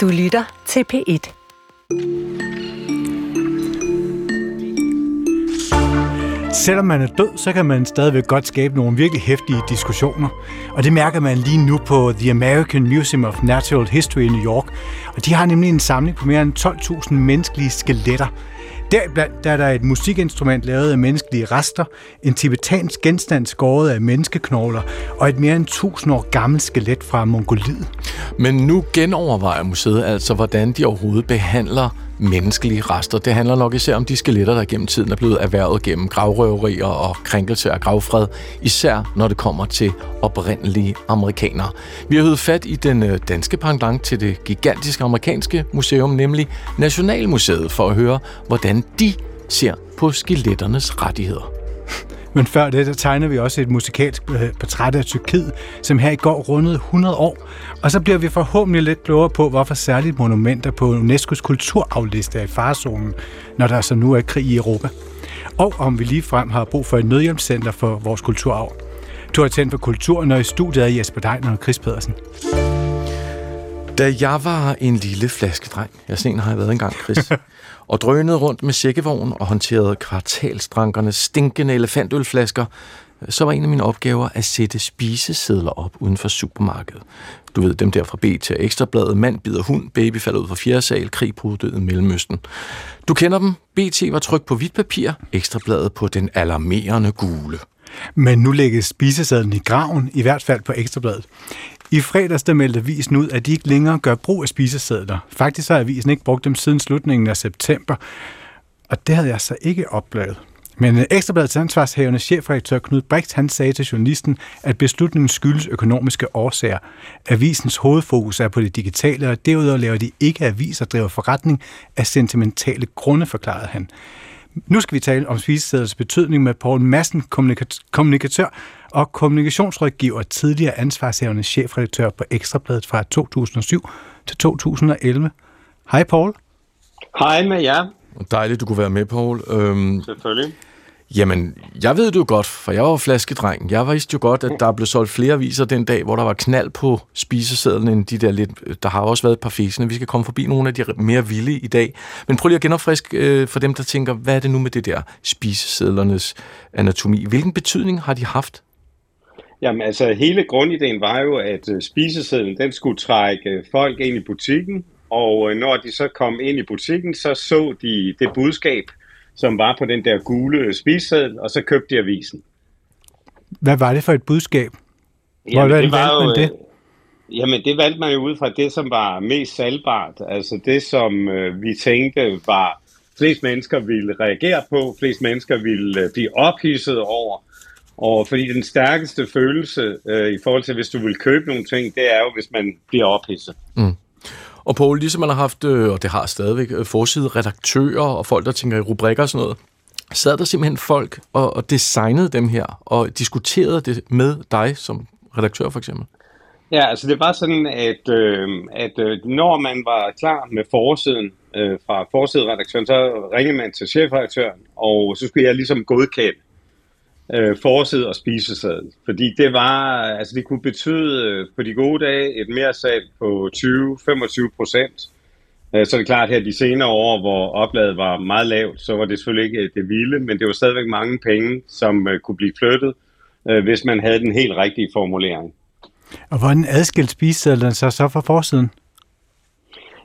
Du lytter til P1. Selvom man er død, så kan man stadigvæk godt skabe nogle virkelig hæftige diskussioner. Og det mærker man lige nu på The American Museum of Natural History i New York. Og de har nemlig en samling på mere end 12.000 menneskelige skeletter. Deriblandt der er der et musikinstrument lavet af menneskelige rester, en tibetansk genstand skåret af menneskeknogler og et mere end 1000 år gammelt skelet fra Mongoliet. Men nu genovervejer museet altså, hvordan de overhovedet behandler menneskelige rester. Det handler nok især om de skeletter, der gennem tiden er blevet erhvervet gennem gravrøverier og krænkelse af gravfred, især når det kommer til oprindelige amerikanere. Vi har hørt fat i den øh, danske pendant til det gigantiske amerikanske museum, nemlig Nationalmuseet, for at høre, hvordan de ser på skeletternes rettigheder. Men før det, der tegner vi også et musikalsk øh, portræt af Tyrkiet, som her i går rundede 100 år. Og så bliver vi forhåbentlig lidt klogere på, hvorfor særligt monumenter på UNESCO's kulturafliste er i farzonen, når der så nu er krig i Europa. Og om vi lige frem har brug for et nødhjælpscenter for vores kulturarv. Du har tændt for kulturen, og i studiet er Jesper Deiner og Chris Pedersen. Da jeg var en lille flaskedreng, ja, sådan har jeg været engang, Chris, og drønede rundt med sækkevogn og håndterede kvartalstrankernes stinkende elefantølflasker, øh, så var en af mine opgaver at sætte spisesedler op uden for supermarkedet. Du ved, dem der fra B til Ekstrabladet, mand bider hund, baby falder ud fra fjerde sal, krig på i Mellemøsten. Du kender dem. BT var trykt på hvidt papir, Ekstrabladet på den alarmerende gule. Men nu lægges spisesedlen i graven, i hvert fald på Ekstrabladet. I fredags der meldte avisen ud, at de ikke længere gør brug af spisesedler. Faktisk har avisen ikke brugt dem siden slutningen af september, og det havde jeg så ikke oplevet. Men øh, Ekstrabladets ansvarshævende chefredaktør Knud Brix, han sagde til journalisten, at beslutningen skyldes økonomiske årsager. Avisens hovedfokus er på det digitale, og derudover laver de ikke aviser driver forretning af sentimentale grunde, forklarede han. Nu skal vi tale om spisesedlets betydning med Poul Madsen, kommunikatør og kommunikationsrådgiver, tidligere ansvarshavende chefredaktør på Ekstrabladet fra 2007 til 2011. Hej Poul. Hej med jer. Dejligt, du kunne være med, Poul. Øhm, Selvfølgelig. Jamen, jeg ved det jo godt, for jeg var flaskedreng. Jeg vidste jo godt, at der blev solgt flere aviser den dag, hvor der var knald på spisesedlen end de der lidt... Der har også været et par fæsende. Vi skal komme forbi nogle af de mere vilde i dag. Men prøv lige at genopfriske øh, for dem, der tænker, hvad er det nu med det der spisesedlernes anatomi? Hvilken betydning har de haft? Jamen altså, hele grundideen var jo, at øh, spisesedlen, den skulle trække folk ind i butikken, og øh, når de så kom ind i butikken, så så de det budskab, som var på den der gule spiseseddel, og så købte de avisen. Hvad var det for et budskab? Hvordan jamen, det var jo, det? Øh, jamen, det valgte man jo ud fra det, som var mest salgbart. Altså det, som øh, vi tænkte var, flest mennesker ville reagere på, flest mennesker ville øh, blive ophidset over. Og fordi den stærkeste følelse øh, i forhold til, hvis du vil købe nogle ting, det er jo, hvis man bliver ophidset. Mm. Og Poul, ligesom man har haft, øh, og det har stadigvæk, øh, forside redaktører og folk, der tænker i rubrikker og sådan noget, sad der simpelthen folk og, og designede dem her, og diskuterede det med dig som redaktør for eksempel? Ja, altså det var sådan, at, øh, at øh, når man var klar med forsiden øh, fra forsideredaktøren, så ringede man til chefredaktøren, og så skulle jeg ligesom godkende øh, forside og spiseseddel. Fordi det var, altså det kunne betyde øh, på de gode dage et mere salg på 20-25 procent. Øh, så er det klart her de senere år, hvor opladet var meget lavt, så var det selvfølgelig ikke øh, det vilde, men det var stadigvæk mange penge, som øh, kunne blive flyttet, øh, hvis man havde den helt rigtige formulering. Og hvordan adskilte spisesedlen sig så fra forsiden?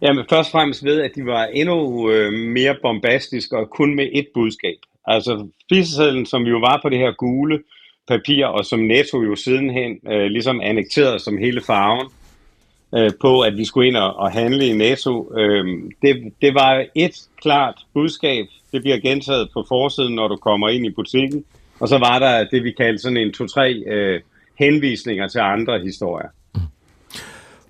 Jamen først og fremmest ved, at de var endnu øh, mere bombastiske og kun med et budskab. Altså spisesedlen, som jo var på det her gule papir, og som Netto jo sidenhen øh, ligesom annekterede som hele farven øh, på, at vi skulle ind og, og handle i Netto. Øh, det, det var et klart budskab. Det bliver gentaget på forsiden, når du kommer ind i butikken. Og så var der det, vi kaldte sådan en to-tre øh, henvisninger til andre historier.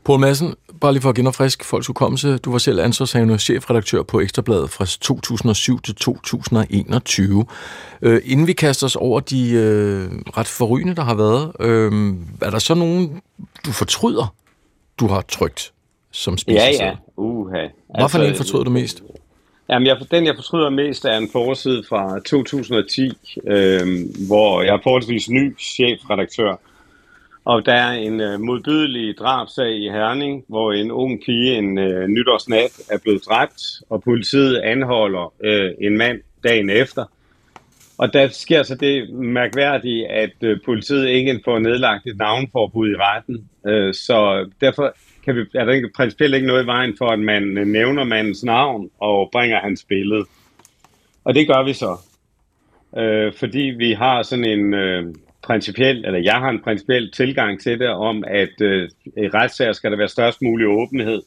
Poul Madsen, bare lige for at genopfriske folks hukommelse. Du var selv ansvarshavende chefredaktør på Ekstrabladet fra 2007 til 2021. Øh, inden vi kaster os over de øh, ret forrygende, der har været, øh, er der så nogen, du fortryder, du har trygt som spisesæd? Ja, ja. Uh-huh. Hvad for en altså, fortryder du mest? Jamen, jeg, den, jeg fortryder mest, er en forside fra 2010, øh, hvor jeg er forholdsvis ny chefredaktør, og der er en øh, modbydelig drabsag i Herning, hvor en ung pige en øh, nytårsnat er blevet dræbt, og politiet anholder øh, en mand dagen efter. Og der sker så det mærkværdige, at øh, politiet ikke får nedlagt et navnforbud i retten. Øh, så derfor kan vi, er der ikke, principielt ikke noget i vejen for, at man øh, nævner mandens navn og bringer hans billede. Og det gør vi så. Øh, fordi vi har sådan en øh, principiel, eller jeg har en principiel tilgang til det, om at øh, i retssager skal der være størst mulig åbenhed.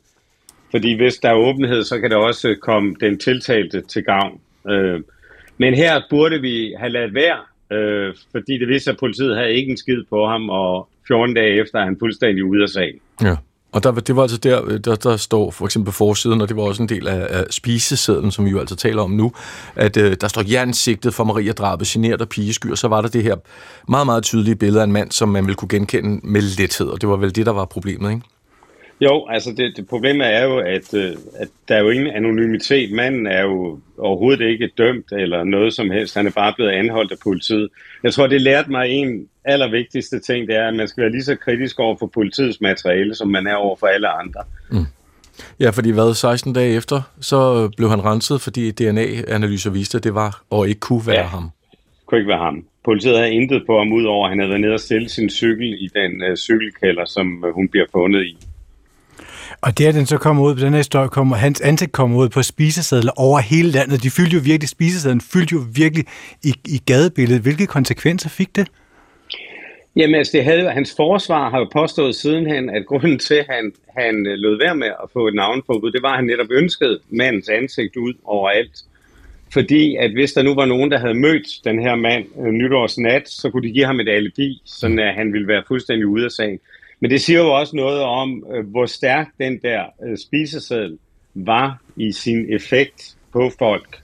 Fordi hvis der er åbenhed, så kan det også komme den tiltalte til gavn. Øh, men her burde vi have ladet være, øh, fordi det viste, at politiet havde ikke en skid på ham, og 14 dage efter er han fuldstændig ude af sagen. Ja. Og der, det var altså der, øh, der, der står for eksempel på forsiden, og det var også en del af, af spisesedlen, som vi jo altså taler om nu, at øh, der står jernsigtet for Maria drabet, generet og pigesky, og så var der det her meget, meget tydelige billede af en mand, som man ville kunne genkende med lethed, og det var vel det, der var problemet, ikke? Jo, altså det, det problemet er jo, at, øh, at der er jo ingen anonymitet. Manden er jo overhovedet ikke dømt eller noget som helst. Han er bare blevet anholdt af politiet. Jeg tror, det lærte mig en allervigtigste ting, det er, at man skal være lige så kritisk over for politiets materiale, som man er over for alle andre. Mm. Ja, fordi hvad, 16 dage efter, så blev han renset, fordi DNA-analyser viste, at det var og ikke kunne være ja, ham. kunne ikke være ham. Politiet havde intet på ham, udover at han havde været nede og stille sin cykel i den uh, cykelkælder, som uh, hun bliver fundet i. Og det er den så kommer ud på den her historie, kommer, hans ansigt kommer ud på spisesedler over hele landet. De fyldte jo virkelig, spisesedlen fyldte jo virkelig i, i gadebilledet. Hvilke konsekvenser fik det? Jamen altså, det havde, hans forsvar har jo påstået sidenhen, at grunden til, at han, han øh, lød være med at få et navnforbud, det var, at han netop ønskede mandens ansigt ud overalt. Fordi at hvis der nu var nogen, der havde mødt den her mand øh, nytårsnat, så kunne de give ham et alibi, sådan at han ville være fuldstændig ude af sagen. Men det siger jo også noget om, øh, hvor stærk den der øh, spiseseddel var i sin effekt på folk.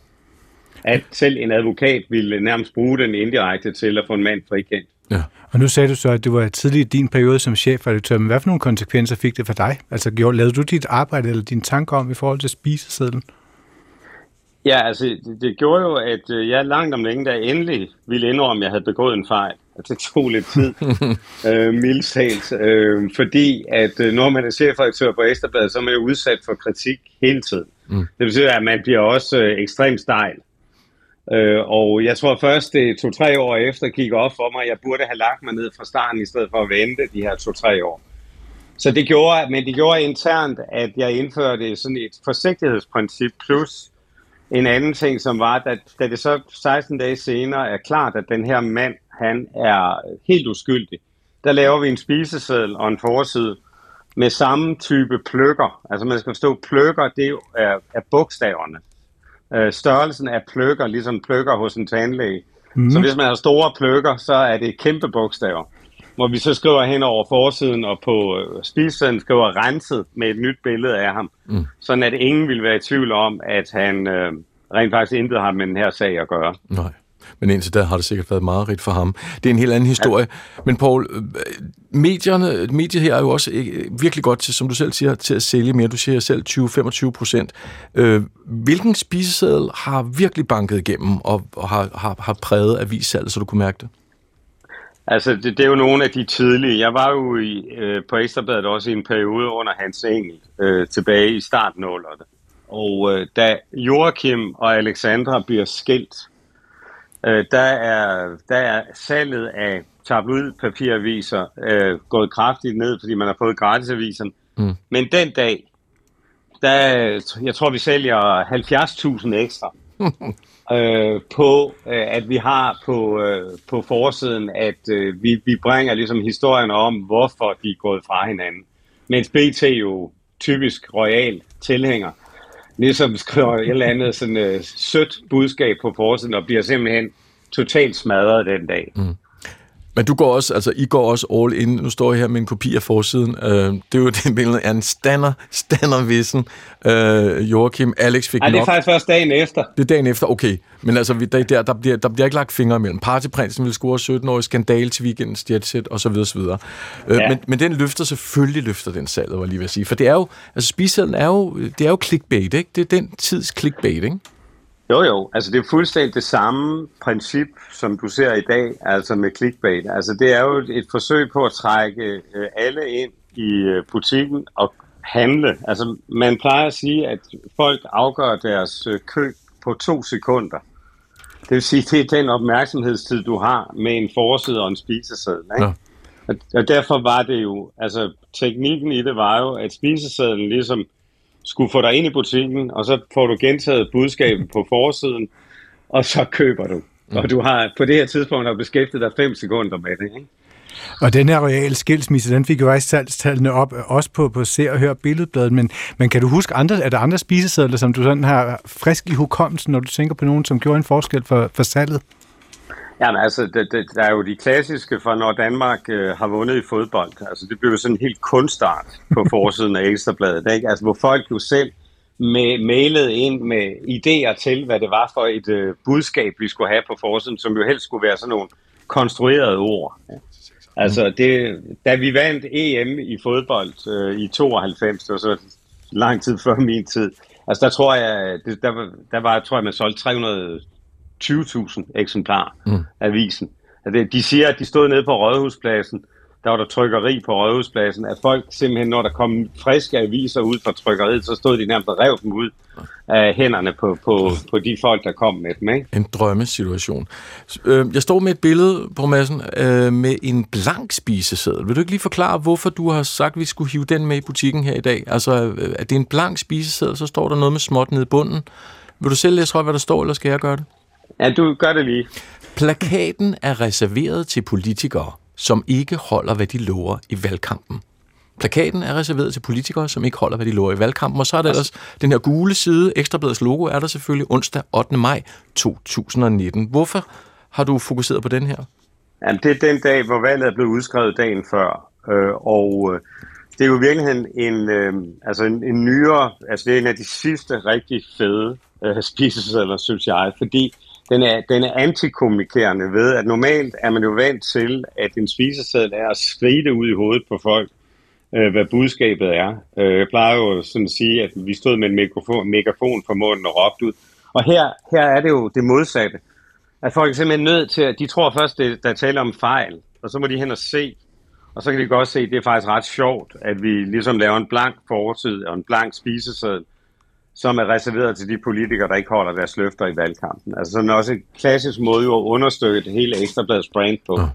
At selv en advokat ville nærmest bruge den indirekte til at få en mand frikendt. Ja. Og nu sagde du så, at det var tidligt i din periode som chefredaktør, men hvad for nogle konsekvenser fik det for dig? Altså lavede du dit arbejde eller dine tanker om i forhold til spisesedlen? Ja, altså det, det gjorde jo, at øh, jeg langt om længe, der endelig ville indrømme, at jeg havde begået en fejl. Det tog lidt tid, øh, mildt øh, fordi at øh, når man er chefredaktør på Ekstrabladet, så er man jo udsat for kritik hele tiden. Mm. Det betyder, at man bliver også øh, ekstremt stejl. Øh, og jeg tror først, det to-tre år efter gik op for mig, at jeg burde have lagt mig ned fra starten, i stedet for at vente de her to-tre år. Så det gjorde, men det gjorde internt, at jeg indførte sådan et forsigtighedsprincip plus en anden ting, som var, at da det så 16 dage senere er klart, at den her mand, han er helt uskyldig, der laver vi en spiseseddel og en forside med samme type pløkker. Altså man skal forstå, pløkker, det er, er bogstaverne. Øh, størrelsen af pløkker, ligesom pløkker hos en tandlæge. Mm. Så hvis man har store pløkker, så er det kæmpe bogstaver. Hvor vi så skriver hen over forsiden, og på øh, spisesedlen skriver renset med et nyt billede af ham. Mm. Sådan at ingen vil være i tvivl om, at han øh, rent faktisk intet har med den her sag at gøre. Nej. Men indtil da har det sikkert været meget rigt for ham. Det er en helt anden historie. Ja. Men Paul, øh, medierne, medier her er jo også øh, virkelig godt til, som du selv siger, til at sælge mere. Du siger selv 20-25 procent. Øh, hvilken spiseseddel har virkelig banket igennem og, og har, har, har præget avissalget, så du kunne mærke det? Altså, det, det er jo nogle af de tidlige. Jeg var jo i, øh, på Ekstrabladet også i en periode under Hans Engel, øh, tilbage i starten af Og øh, da Joachim og Alexandra bliver skilt, øh, der, er, der er salget af tabloidpapiraviser øh, gået kraftigt ned, fordi man har fået gratisavisen. Mm. Men den dag, der, jeg tror, vi sælger 70.000 ekstra. øh, på, øh, at vi har på, øh, på forsiden, at øh, vi, vi bringer ligesom historien om, hvorfor de er gået fra hinanden. Mens BT jo typisk royal tilhænger, ligesom skriver et eller andet sådan øh, sødt budskab på forsiden, og bliver simpelthen totalt smadret den dag. Mm. Men du går også, altså I går også all in. Nu står jeg her med en kopi af forsiden. Øh, det er jo det billede af en stander, standervissen. Øh, Joachim, Alex fik Ej, det er nok. faktisk først dagen efter. Det er dagen efter, okay. Men altså, der, der, der, bliver, der bliver ikke lagt fingre imellem. Partyprinsen vil score 17 år skandal til weekendens jetset, og så videre, så videre. Øh, ja. men, men den løfter selvfølgelig, løfter den salget, var lige ved at sige. For det er jo, altså spisesedlen er jo, det er jo clickbait, ikke? Det er den tids clickbait, ikke? Jo, jo. Altså, det er fuldstændig det samme princip, som du ser i dag, altså med clickbait. Altså, det er jo et forsøg på at trække øh, alle ind i øh, butikken og handle. Altså, man plejer at sige, at folk afgør deres øh, køb på to sekunder. Det vil sige, det er den opmærksomhedstid, du har med en forside og en spiseseddel. Ikke? Ja. Og, og derfor var det jo, altså teknikken i det var jo, at spisesedlen ligesom skulle få dig ind i butikken, og så får du gentaget budskabet på forsiden, og så køber du. Mm. Og du har på det her tidspunkt har beskæftiget dig fem sekunder med det. Ikke? Og den her royale skilsmisse, den fik jo faktisk salgstallene op, også på, på Se og Hør Billedbladet, men, men kan du huske, andre, er der andre spisesedler, som du sådan har frisk i hukommelsen, når du tænker på nogen, som gjorde en forskel for, for salget? Jamen altså, det, det, der er jo de klassiske for, når Danmark øh, har vundet i fodbold. Altså, det blev jo sådan en helt kunstart på forsiden af Ekstrabladet, ikke? Altså, hvor folk jo selv med, mailet ind med idéer til, hvad det var for et øh, budskab, vi skulle have på forsiden, som jo helst skulle være sådan nogle konstruerede ord. Ja. Altså, det, da vi vandt EM i fodbold øh, i 92, det var så lang tid før min tid, altså der tror jeg, det, der, der var, tror jeg, man solgte 320.000 eksemplarer mm. af avisen. De siger, at de stod nede på Rådhuspladsen, der var der trykkeri på Rådhuspladsen, at folk simpelthen, når der kom friske aviser ud fra trykkeriet, så stod de nærmest og rev dem ud af hænderne på, på, på de folk, der kom med dem. Ikke? En drømmesituation. Øh, jeg står med et billede på massen øh, med en blank spiseseddel. Vil du ikke lige forklare, hvorfor du har sagt, at vi skulle hive den med i butikken her i dag? Altså, øh, er det en blank spiseseddel, så står der noget med småt nede i bunden. Vil du selv læse højt, hvad der står, eller skal jeg gøre det? Ja, du gør det lige. Plakaten er reserveret til politikere som ikke holder, hvad de lover i valgkampen. Plakaten er reserveret til politikere, som ikke holder, hvad de lover i valgkampen. Og så er der ellers den her gule side, Ekstrabladets logo, er der selvfølgelig onsdag 8. maj 2019. Hvorfor har du fokuseret på den her? Jamen, det er den dag, hvor valget er blevet udskrevet dagen før. Øh, og øh, det er jo i virkeligheden en, øh, altså en, en nyere, altså det er en af de sidste rigtig fede øh, spisesedler, synes jeg, fordi den er, den er antikommunikerende ved, at normalt er man jo vant til, at en spiseseddel er at skride ud i hovedet på folk, øh, hvad budskabet er. Øh, jeg plejer jo sådan at sige, at vi stod med en mikrofon, megafon for munden og råbte ud. Og her, her er det jo det modsatte. At folk er simpelthen nødt til, at de tror først, at der taler om fejl, og så må de hen og se. Og så kan de godt se, at det er faktisk ret sjovt, at vi ligesom laver en blank fortid og en blank spiseseddel, som er reserveret til de politikere, der ikke holder deres løfter i valgkampen. Altså sådan også en klassisk måde jo at understøtte hele Ekstrabladets brand på. Ja.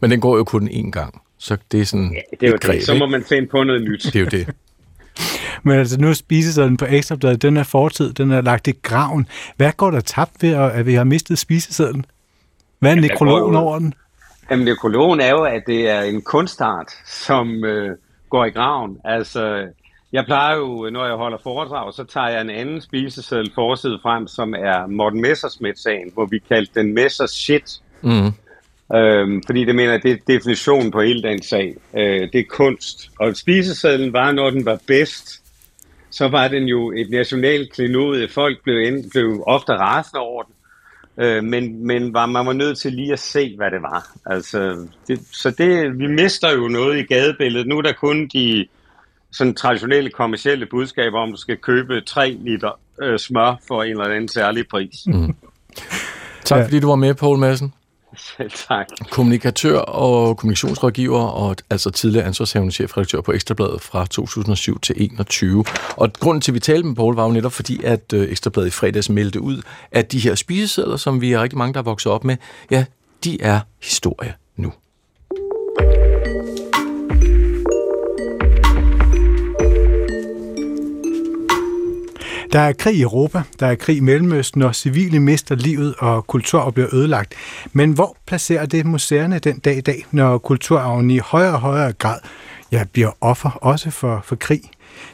Men den går jo kun én gang, så det er sådan ja, det er jo greb, det. Så må man finde på noget nyt. Det er jo det. Men altså nu spisesedlen på Ekstrabladet, den er fortid, den er lagt i graven. Hvad går der tabt ved, at vi har mistet spisesedlen? Hvad er Jamen, nekrologen over den? Jamen nekrologen er jo, at det er en kunstart, som øh, går i graven. Altså jeg plejer jo, når jeg holder foredrag, så tager jeg en anden spiseseddel forside frem, som er Morten Messersmith-sagen, hvor vi kaldte den Messers shit. Mm. Øhm, fordi det mener, det er definitionen på hele den sag. Øh, det er kunst. Og spisesedlen var, når den var bedst, så var den jo et nationalt klenode. Folk blev, ind, blev ofte rasende over den. Øh, men men var, man var nødt til lige at se, hvad det var. Altså, det, så det, vi mister jo noget i gadebilledet. Nu er der kun de sådan traditionelle kommercielle budskaber om, at du skal købe 3 liter øh, smør for en eller anden særlig pris. Mm. Tak ja. fordi du var med, Poul Madsen. Selv tak. Kommunikatør og kommunikationsrådgiver, og altså tidligere ansvarshavende chefredaktør på Ekstrabladet fra 2007 til 2021. Og grunden til, at vi talte med Poul, var jo netop fordi, at øh, Ekstrabladet i fredags meldte ud, at de her spisesedler, som vi er rigtig mange, der er vokset op med, ja, de er historie Der er krig i Europa, der er krig i Mellemøsten, og civile mister livet, og kultur bliver ødelagt. Men hvor placerer det museerne den dag i dag, når kulturarven i højere og højere grad ja, bliver offer også for, for krig?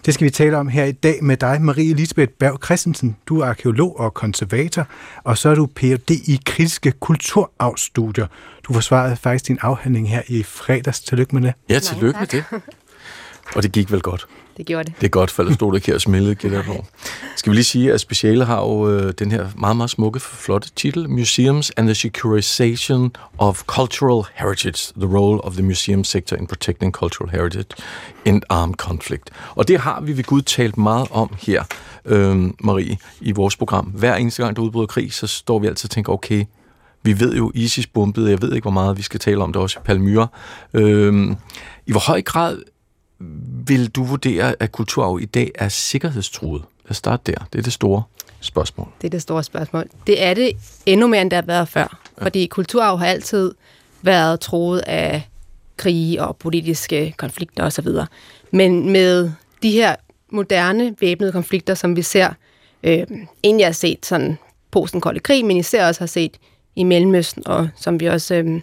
Det skal vi tale om her i dag med dig, Marie Elisabeth Berg Christensen. Du er arkeolog og konservator, og så er du Ph.D. i kritiske kulturarvsstudier. Du forsvarede faktisk din afhandling her i fredags. Tillykke med det. Ja, tillykke med det. Og det gik vel godt. Det gjorde det. Det er godt, for ellers stod det ikke her og smældede, gætter på. Skal vi lige sige, at speciale har jo øh, den her meget, meget smukke, flotte titel, Museums and the Securization of Cultural Heritage, the role of the museum sector in protecting cultural heritage in armed conflict. Og det har vi ved Gud talt meget om her, øh, Marie, i vores program. Hver eneste gang, der udbryder krig, så står vi altid og tænker, okay, vi ved jo, ISIS bombede, jeg ved ikke, hvor meget vi skal tale om det også i Palmyra. Øh, I hvor høj grad vil du vurdere, at kulturarv i dag er sikkerhedstruet? Lad os starte der. Det er det store spørgsmål. Det er det store spørgsmål. Det er det endnu mere, end det har været før. Ja. Fordi kulturarv har altid været troet af krige og politiske konflikter osv. Men med de her moderne væbnede konflikter, som vi ser, øh, egentlig har set sådan post-kolde krig, men især også har set i Mellemøsten, og som vi også øh,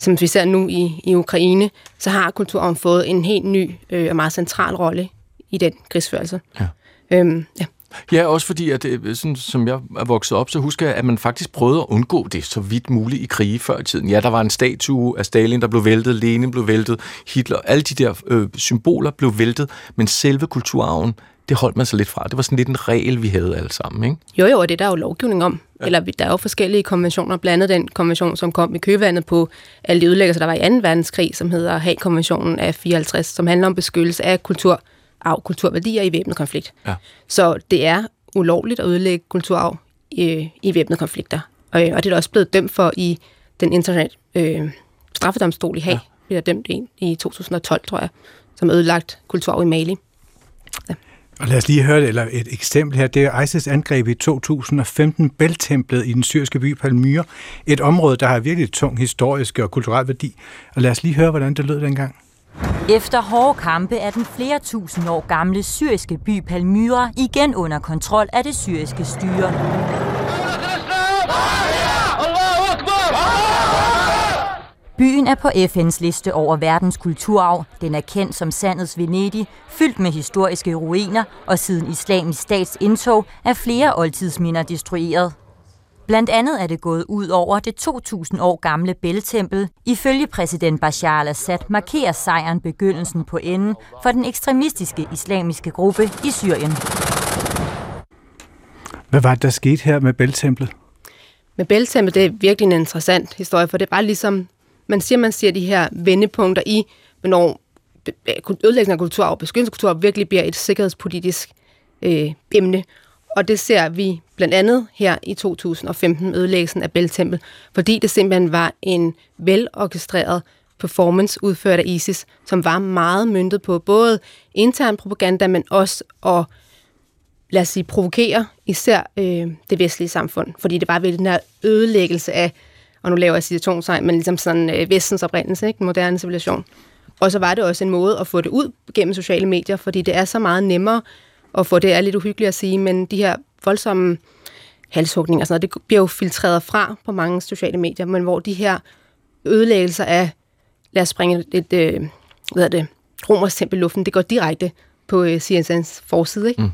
som vi ser nu i, i Ukraine, så har kulturen fået en helt ny øh, og meget central rolle i den krigsførelse. Ja. Øhm, ja. Ja, også fordi, at det, sådan, som jeg er vokset op, så husker jeg, at man faktisk prøvede at undgå det så vidt muligt i krige før i tiden. Ja, der var en statue af Stalin, der blev væltet, Lenin blev væltet, Hitler, alle de der øh, symboler blev væltet, men selve kulturarven, det holdt man sig lidt fra. Det var sådan lidt en regel, vi havde alle sammen, ikke? Jo, jo, og det er der jo lovgivning om. Ja. Eller der er jo forskellige konventioner, blandt andet den konvention, som kom i køvandet på alle de ødelæggelser, der var i 2. verdenskrig, som hedder Haag-konventionen af 54, som handler om beskyttelse af kultur, af kulturværdier i væbnet konflikt. Ja. Så det er ulovligt at ødelægge kulturarv i, i væbnede konflikter. Og, og det er der også blevet dømt for i den internationale øh, straffedomstol i Haag. Ja. Bliver dømt en i 2012, tror jeg, som ødelagt kulturarv i Mali. Og lad os lige høre det, eller et eksempel her. Det er ISIS angreb i 2015 Beltemplet i den syriske by Palmyra. Et område, der har virkelig tung historisk og kulturel værdi. Og lad os lige høre, hvordan det lød dengang. Efter hårde kampe er den flere tusind år gamle syriske by Palmyra igen under kontrol af det syriske styre. Byen er på FN's liste over verdens kulturarv. Den er kendt som sandets Venedig, fyldt med historiske ruiner, og siden islamisk stats indtog er flere oldtidsminder destrueret. Blandt andet er det gået ud over det 2.000 år gamle bæltempel. Ifølge præsident Bashar al-Assad markerer sejren begyndelsen på enden for den ekstremistiske islamiske gruppe i Syrien. Hvad var det, der skete her med bæltemplet? Med bæltemplet, det er virkelig en interessant historie, for det er bare ligesom, man siger, man ser de her vendepunkter i, hvornår ødelæggelsen af kultur og virkelig bliver et sikkerhedspolitisk øh, emne. Og det ser vi blandt andet her i 2015, ødelæggelsen af Bæltempel, fordi det simpelthen var en velorkestreret performance udført af ISIS, som var meget myndet på både intern propaganda, men også at lad os sige, provokere især øh, det vestlige samfund, fordi det var ved den her ødelæggelse af, og nu laver jeg citationstegn, men ligesom sådan øh, vestens oprindelse, ikke? moderne civilisation. Og så var det også en måde at få det ud gennem sociale medier, fordi det er så meget nemmere at få det, er lidt uhyggeligt at sige, men de her voldsomme halshugninger og sådan noget, det bliver jo filtreret fra på mange sociale medier, men hvor de her ødelæggelser af, lad os springe et, øh, hvad er det, romers tempel i luften, det går direkte på øh, CNN's forside, ikke? Mm.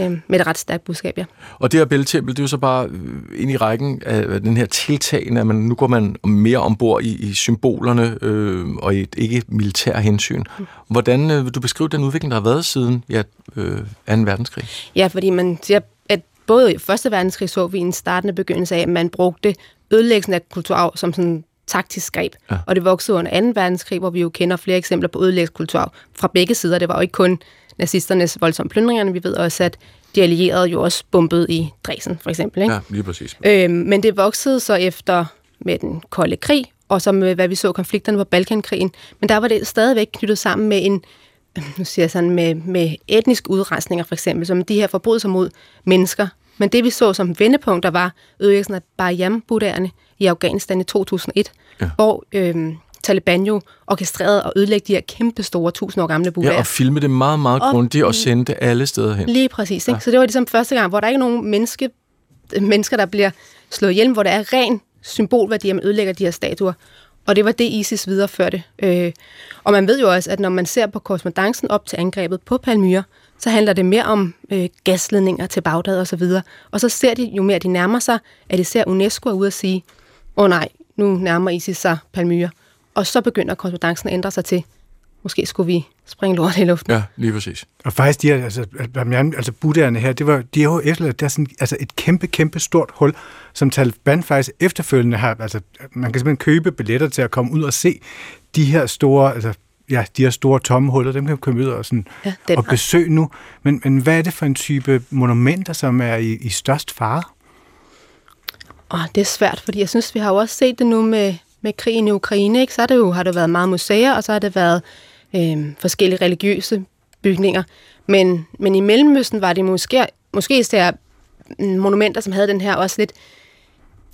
Øh, med et ret stærkt budskab, ja. Og det her bæltetempel, det er jo så bare øh, ind i rækken af den her tiltagende, at man, nu går man mere ombord i, i symbolerne øh, og i et ikke militær hensyn. Mm. Hvordan øh, vil du beskrive den udvikling, der har været siden ja, øh, 2. verdenskrig? Ja, fordi man siger, at både i 1. verdenskrig så vi en startende begyndelse af, at man brugte ødelæggelsen af kulturarv som sådan taktisk greb. Ja. Og det voksede under 2. verdenskrig, hvor vi jo kender flere eksempler på ødelæggelse kulturarv fra begge sider. Det var jo ikke kun nazisternes voldsomme plyndringer. Vi ved også, at de allierede jo også bombede i Dresden, for eksempel. Ikke? Ja, lige præcis. Øhm, men det voksede så efter med den kolde krig, og så med, hvad vi så konflikterne på Balkankrigen. Men der var det stadigvæk knyttet sammen med en nu siger jeg sådan, med, med etnisk udrensninger for eksempel, som de her forbrydelser mod mennesker. Men det vi så som vendepunkter var ødelæggelsen af Baryam buddherne i Afghanistan i 2001, ja. hvor øhm, Taliban jo orkestrerede og ødelægge de her kæmpe store, tusind år gamle buddhaer. Ja, og filme det meget, meget grundigt og sende det alle steder hen. Lige præcis. Ikke? Ja. Så det var ligesom første gang, hvor der ikke er nogen menneske, mennesker, der bliver slået ihjel, hvor der er ren symbolværdi, at man ødelægger de her statuer. Og det var det, ISIS videreførte. Øh, og man ved jo også, at når man ser på korrespondancen op til angrebet på Palmyra, så handler det mere om øh, gasledninger til Bagdad og så videre. Og så ser de, jo mere de nærmer sig, at det ser UNESCO er ude at sige, åh oh, nej, nu nærmer ISIS sig Palmyra. Og så begynder korrespondancen at ændre sig til, måske skulle vi springe lort i luften. Ja, lige præcis. Og faktisk, de her, altså, altså buddherne her, det var, de har jo efterladt, der er sådan, altså et kæmpe, kæmpe stort hul, som Taliban faktisk efterfølgende har, altså man kan simpelthen købe billetter til at komme ud og se de her store, altså ja, de her store tomme huller, dem kan man komme ud og, sådan, ja, og besøge nu. Men, men hvad er det for en type monumenter, som er i, i størst fare? Oh, det er svært, fordi jeg synes, vi har jo også set det nu med, med krigen i Ukraine. Ikke? Så har det jo har det været meget museer, og så har det været øh, forskellige religiøse bygninger. Men, men i Mellemøsten var det måske, måske især monumenter, som havde den her også lidt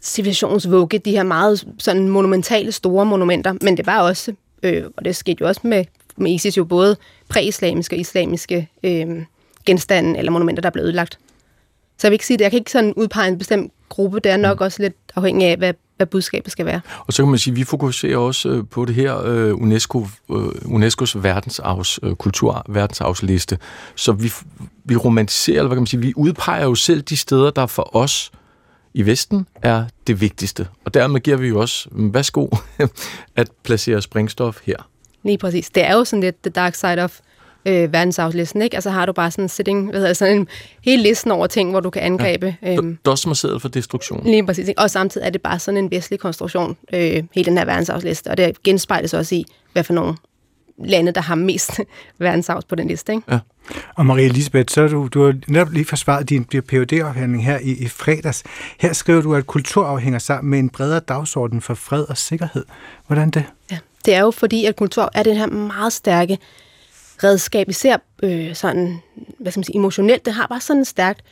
civilisationsvugge, de her meget sådan monumentale store monumenter, men det var også, øh, og det skete jo også med, med ISIS, jo både præislamiske og islamiske øh, genstande eller monumenter, der blev ødelagt. Så jeg vil ikke sige det. Jeg kan ikke sådan udpege en bestemt gruppe. Det er nok mm. også lidt afhængig af, hvad, hvad budskabet skal være. Og så kan man sige, at vi fokuserer også øh, på det her øh, UNESCO, øh, UNESCO's verdensarvs, kultur, verdensarvsliste. Så vi, vi romantiserer, eller hvad kan man sige, vi udpeger jo selv de steder, der for os i Vesten er det vigtigste. Og dermed giver vi jo også, værsgo, at placere springstof her. Lige præcis. Det er jo sådan lidt the dark side of øh, verdensarvslisten, ikke? Altså har du bare sådan en sitting, hvad hedder, sådan en hel listen over ting, hvor du kan angribe. Ja. Øhm, Dos som sidder for destruktion. Lige præcis. Ikke? Og samtidig er det bare sådan en vestlig konstruktion, øh, hele den her verdensarvsliste, og det genspejles også i, hvad for nogle lande, der har mest verdensarvs på den liste. Ikke? Ja. Og Marie Elisabeth, så du, du har netop lige forsvaret din phd afhandling her i, i fredags. Her skriver du, at kulturarv hænger sammen med en bredere dagsorden for fred og sikkerhed. Hvordan det? Ja, det er jo fordi, at kulturarv er den her meget stærke redskab, især øh, sådan, hvad skal man sige, emotionelt. Det har bare sådan en stærkt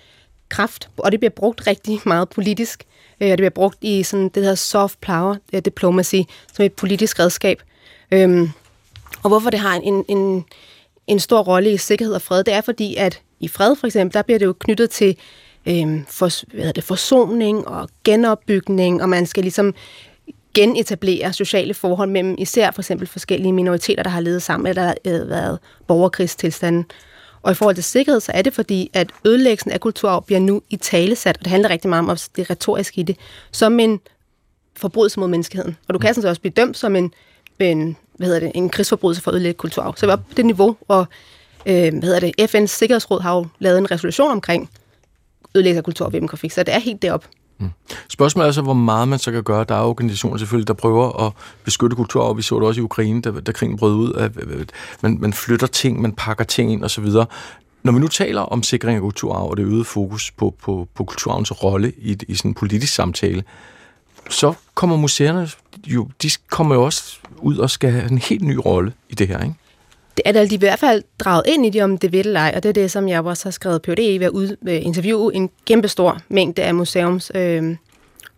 kraft, og det bliver brugt rigtig meget politisk. Øh, og det bliver brugt i sådan det her soft power uh, diplomacy, som et politisk redskab. Øhm, og hvorfor det har en, en, en stor rolle i sikkerhed og fred, det er fordi, at i fred for eksempel, der bliver det jo knyttet til øh, for, hvad det, forsoning og genopbygning, og man skal ligesom genetablere sociale forhold mellem især for eksempel forskellige minoriteter, der har levet sammen, eller der har været borgerkrigstilstanden. Og i forhold til sikkerhed, så er det fordi, at ødelæggelsen af kulturarv bliver nu i talesat, og det handler rigtig meget om det retoriske i det, som en forbrydelse mod menneskeheden. Og du kan sådan også blive dømt som en, en, hvad hedder det, en krigsforbrydelse for at ødelægge kulturarv. Så vi er på det niveau, og øh, hvad hedder det, FN's Sikkerhedsråd har jo lavet en resolution omkring ødelæggelse af kulturarv ved konflikt, så det er helt derop. Mm. Spørgsmålet er så, hvor meget man så kan gøre. Der er organisationer selvfølgelig, der prøver at beskytte kulturarv. Vi så det også i Ukraine, da, da krigen brød ud. At man, man flytter ting, man pakker ting ind osv. Når vi nu taler om sikring af kulturarv og det øgede fokus på, på, på kulturarvens rolle i, i sådan en politisk samtale, så kommer museerne jo, de kommer jo også ud og skal have en helt ny rolle i det her, ikke? det er de i hvert fald draget ind i det, om det vil eller ej, og det er det, som jeg også har skrevet PhD i ved at ud, øh, interviewe en kæmpestor mængde af museums øh,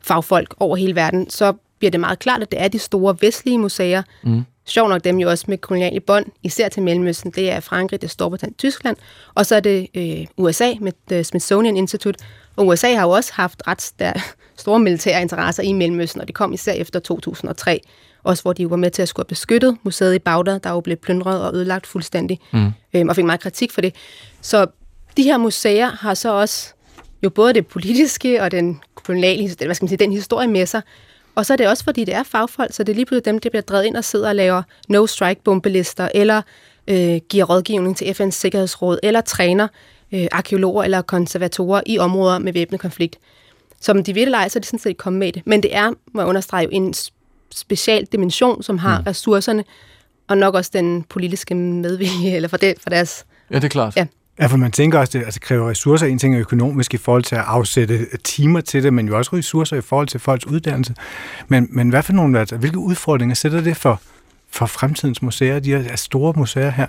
fagfolk over hele verden, så bliver det meget klart, at det er de store vestlige museer, mm. sjov nok dem jo også med koloniale bånd, især til Mellemøsten, det er Frankrig, det er Storbritannien, Tyskland, og så er det øh, USA med The Smithsonian Institute, og USA har jo også haft ret der, store militære interesser i Mellemøsten, og det kom især efter 2003, også hvor de var med til at skulle have beskyttet museet i Bagdad, der jo blev plyndret og ødelagt fuldstændig, mm. øhm, og fik meget kritik for det. Så de her museer har så også jo både det politiske og den koloniale, hvad skal man sige, den historie med sig, og så er det også, fordi det er fagfolk, så det er lige pludselig dem, der bliver drevet ind og sidder og laver no-strike-bombelister, eller øh, giver rådgivning til FN's Sikkerhedsråd, eller træner øh, arkeologer eller konservatorer i områder med væbnet konflikt. Som de vil lege, så er de sådan set kommet med det. Men det er, må jeg understrege, en special dimension, som har mm. ressourcerne, og nok også den politiske medvilje, eller for, det, for deres... Ja, det er klart. Ja. Ja, for man tænker også, at det altså, kræver ressourcer. En ting er økonomisk i forhold til at afsætte timer til det, men jo også ressourcer i forhold til folks uddannelse. Men, men hvad for nogle, altså, hvilke udfordringer sætter det for, for fremtidens museer, de her store museer her?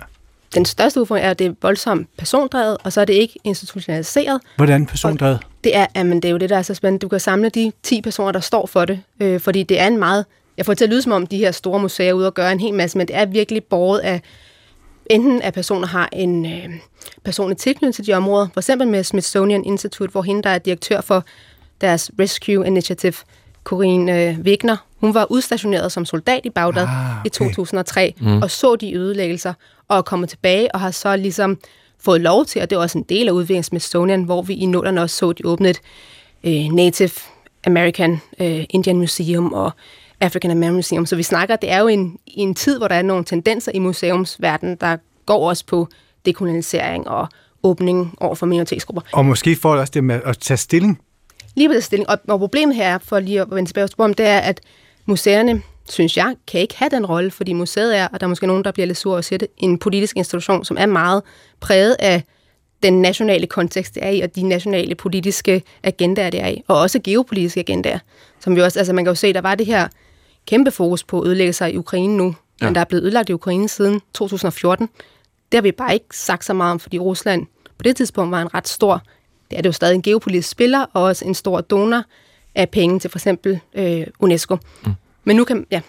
Den største udfordring er, at det er voldsomt persondrevet, og så er det ikke institutionaliseret. Hvordan persondrevet? Og det er, jamen, det er jo det, der er så spændende. Du kan samle de 10 personer, der står for det, øh, fordi det er en meget jeg får til at lyde som om, de her store museer er ude og gøre en hel masse, men det er virkelig båret af, enten at personer har en øh, personlig tilknytning til de områder, for eksempel med Smithsonian Institute, hvor hende, der er direktør for deres Rescue Initiative, Corinne øh, Wegner, hun var udstationeret som soldat i Bagdad ah, okay. i 2003, mm. og så de ødelæggelser, og er kommet tilbage, og har så ligesom fået lov til, og det er også en del af udviklingen Smithsonian, hvor vi i nullerne også så, de åbnet øh, Native American øh, Indian Museum, og African American Museum. Så vi snakker, det er jo en, en tid, hvor der er nogle tendenser i museumsverdenen, der går også på dekolonisering og åbning over for minoritetsgrupper. Og måske får det også det med at tage stilling. Lige på det stilling. Og, og problemet her, for lige at vende tilbage til det er, at museerne, synes jeg, kan ikke have den rolle, fordi museet er, og der er måske nogen, der bliver lidt sur og siger det, en politisk institution, som er meget præget af den nationale kontekst, det er i, og de nationale politiske agendaer, det er i, og også geopolitiske agendaer. Som vi også, altså man kan jo se, der var det her kæmpe fokus på at ødelægge sig i Ukraine nu, ja. men der er blevet ødelagt i Ukraine siden 2014. Det har vi bare ikke sagt så meget om, fordi Rusland på det tidspunkt var en ret stor, det er det jo stadig en geopolitisk spiller, og også en stor donor af penge til for eksempel øh, UNESCO. Mm. Men nu kan, ja.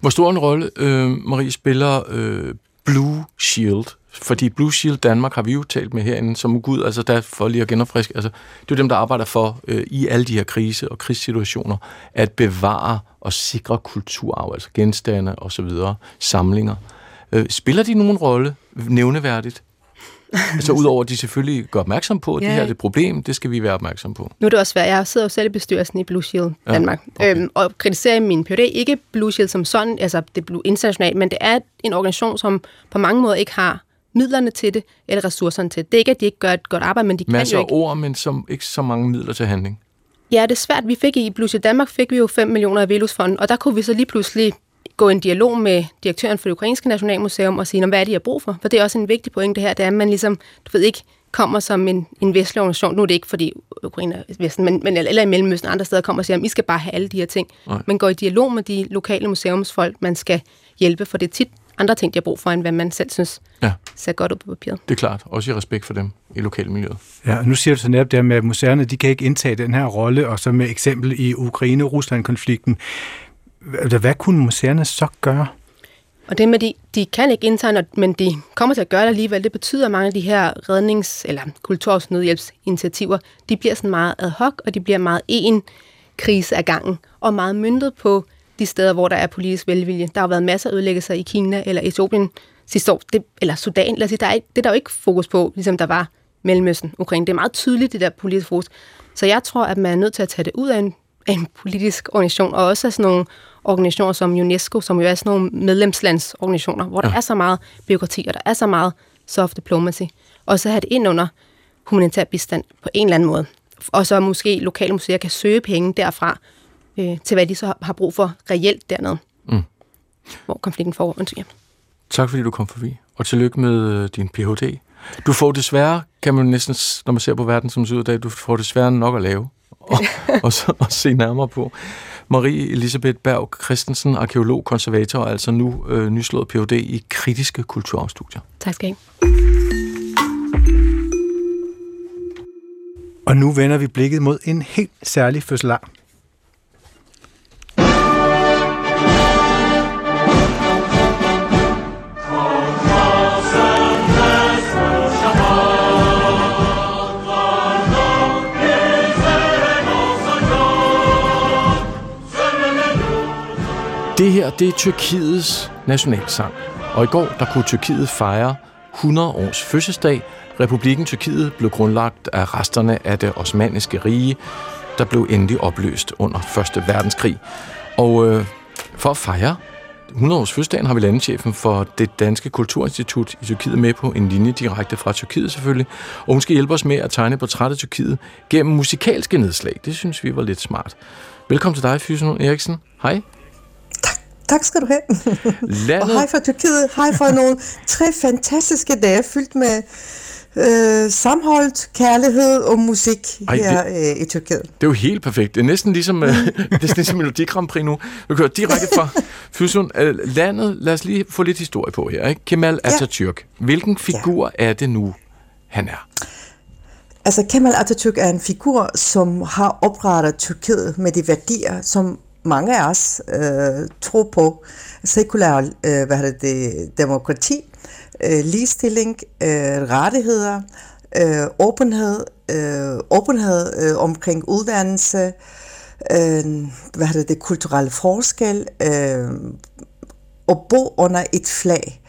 Hvor stor en rolle, øh, Marie, spiller øh, Blue Shield fordi Blue Shield Danmark har vi jo talt med herinde som Gud, altså der for lige at genopfriske, altså det er jo dem, der arbejder for øh, i alle de her krise- og krigssituationer, at bevare og sikre kulturarv, altså genstande og så videre, samlinger. Øh, spiller de nogen rolle nævneværdigt? altså udover at de selvfølgelig gør opmærksom på, at ja. det her er et problem, det skal vi være opmærksom på. Nu er det også svært. Jeg sidder jo selv i bestyrelsen i Blue Shield Danmark, ja, okay. øhm, og kritiserer min PhD ikke Blue Shield som sådan, altså det er internationalt, men det er en organisation, som på mange måder ikke har midlerne til det, eller ressourcerne til det. Det er ikke, at de ikke gør et godt arbejde, men de Masser kan jo ikke... ord, men som ikke så mange midler til handling. Ja, det er svært. Vi fik i Blues Danmark fik vi jo 5 millioner af Velusfonden, og der kunne vi så lige pludselig gå en dialog med direktøren for det ukrainske nationalmuseum og sige, hvad er det, jeg har brug for? For det er også en vigtig pointe her, det er, at man ligesom, du ved ikke, kommer som en, en vestlig organisation. Nu er det ikke, fordi Ukraine er Vesten, men, men eller i Mellemøsten andre steder kommer og siger, at I skal bare have alle de her ting. Nej. Men går i dialog med de lokale museumsfolk, man skal hjælpe, for det er tit andre ting, de har brug for, end hvad man selv synes ja. ser godt ud på papiret. Det er klart. Også i respekt for dem i lokalmiljøet. Ja, og nu siger du så netop det med, at museerne de kan ikke indtage den her rolle, og så med eksempel i Ukraine-Rusland-konflikten. Hvad kunne museerne så gøre? Og det med, de, de kan ikke indtage, men de kommer til at gøre det alligevel. Det betyder, at mange af de her rednings- eller kultursnødhjælpsinitiativer, de bliver sådan meget ad hoc, og de bliver meget en krise af gangen, og meget myndet på de steder, hvor der er politisk velvilje. Der har været masser af ødelæggelser i Kina eller Etiopien sidste år, det, eller Sudan. Lad os sige, der er ikke, det er der jo ikke fokus på, ligesom der var Mellemøsten, Ukraine. Det er meget tydeligt, det der politiske fokus. Så jeg tror, at man er nødt til at tage det ud af en, af en politisk organisation, og også af sådan nogle organisationer som UNESCO, som jo er sådan nogle medlemslandsorganisationer, hvor der ja. er så meget byråkrati, og der er så meget soft diplomacy. Og så have det ind under humanitær bistand på en eller anden måde. Og så måske lokale museer kan søge penge derfra, øh, til hvad de så har brug for reelt dernede, mm. hvor konflikten foregår. Undskyld. Tak fordi du kom forbi, og tillykke med øh, din Ph.D. Du får desværre, kan man næsten, når man ser på verden som ser ud i dag, du får desværre nok at lave, og, og, så, og se nærmere på. Marie Elisabeth Berg Christensen, arkeolog, konservator, og altså nu øh, nyslået Ph.D. i kritiske kulturarvstudier. Tak skal I Og nu vender vi blikket mod en helt særlig fødselar. Det her, det er Tyrkiets nationalsang. Og i går, der kunne Tyrkiet fejre 100 års fødselsdag. Republiken Tyrkiet blev grundlagt af resterne af det osmaniske rige, der blev endelig opløst under 1. verdenskrig. Og øh, for at fejre 100 års fødselsdagen har vi landechefen for det Danske Kulturinstitut i Tyrkiet med på en linje direkte fra Tyrkiet selvfølgelig. Og hun skal hjælpe os med at tegne portrættet af Tyrkiet gennem musikalske nedslag. Det synes vi var lidt smart. Velkommen til dig, Fysen Eriksen. Hej. Tak skal du have. Landet... Og hej fra Tyrkiet. Hej fra nogle tre fantastiske dage fyldt med øh, samholdt kærlighed og musik Ej, her det, øh, i Tyrkiet. Det er jo helt perfekt. Det er næsten ligesom, øh, det er ligesom Melodi Grand Prix nu. Vi kører direkte fra Fysun. Øh, landet, lad os lige få lidt historie på her. Ikke? Kemal Atatürk. Ja. Hvilken figur ja. er det nu, han er? Altså Kemal Atatürk er en figur, som har oprettet Tyrkiet med de værdier, som mange af os øh, tror på sekulær øh, hvad det, det, demokrati, øh, ligestilling, øh, rettigheder, øh, åbenhed, øh, åbenhed øh, omkring uddannelse, øh, hvad det, det kulturelle forskel, øh, og bo under et flag,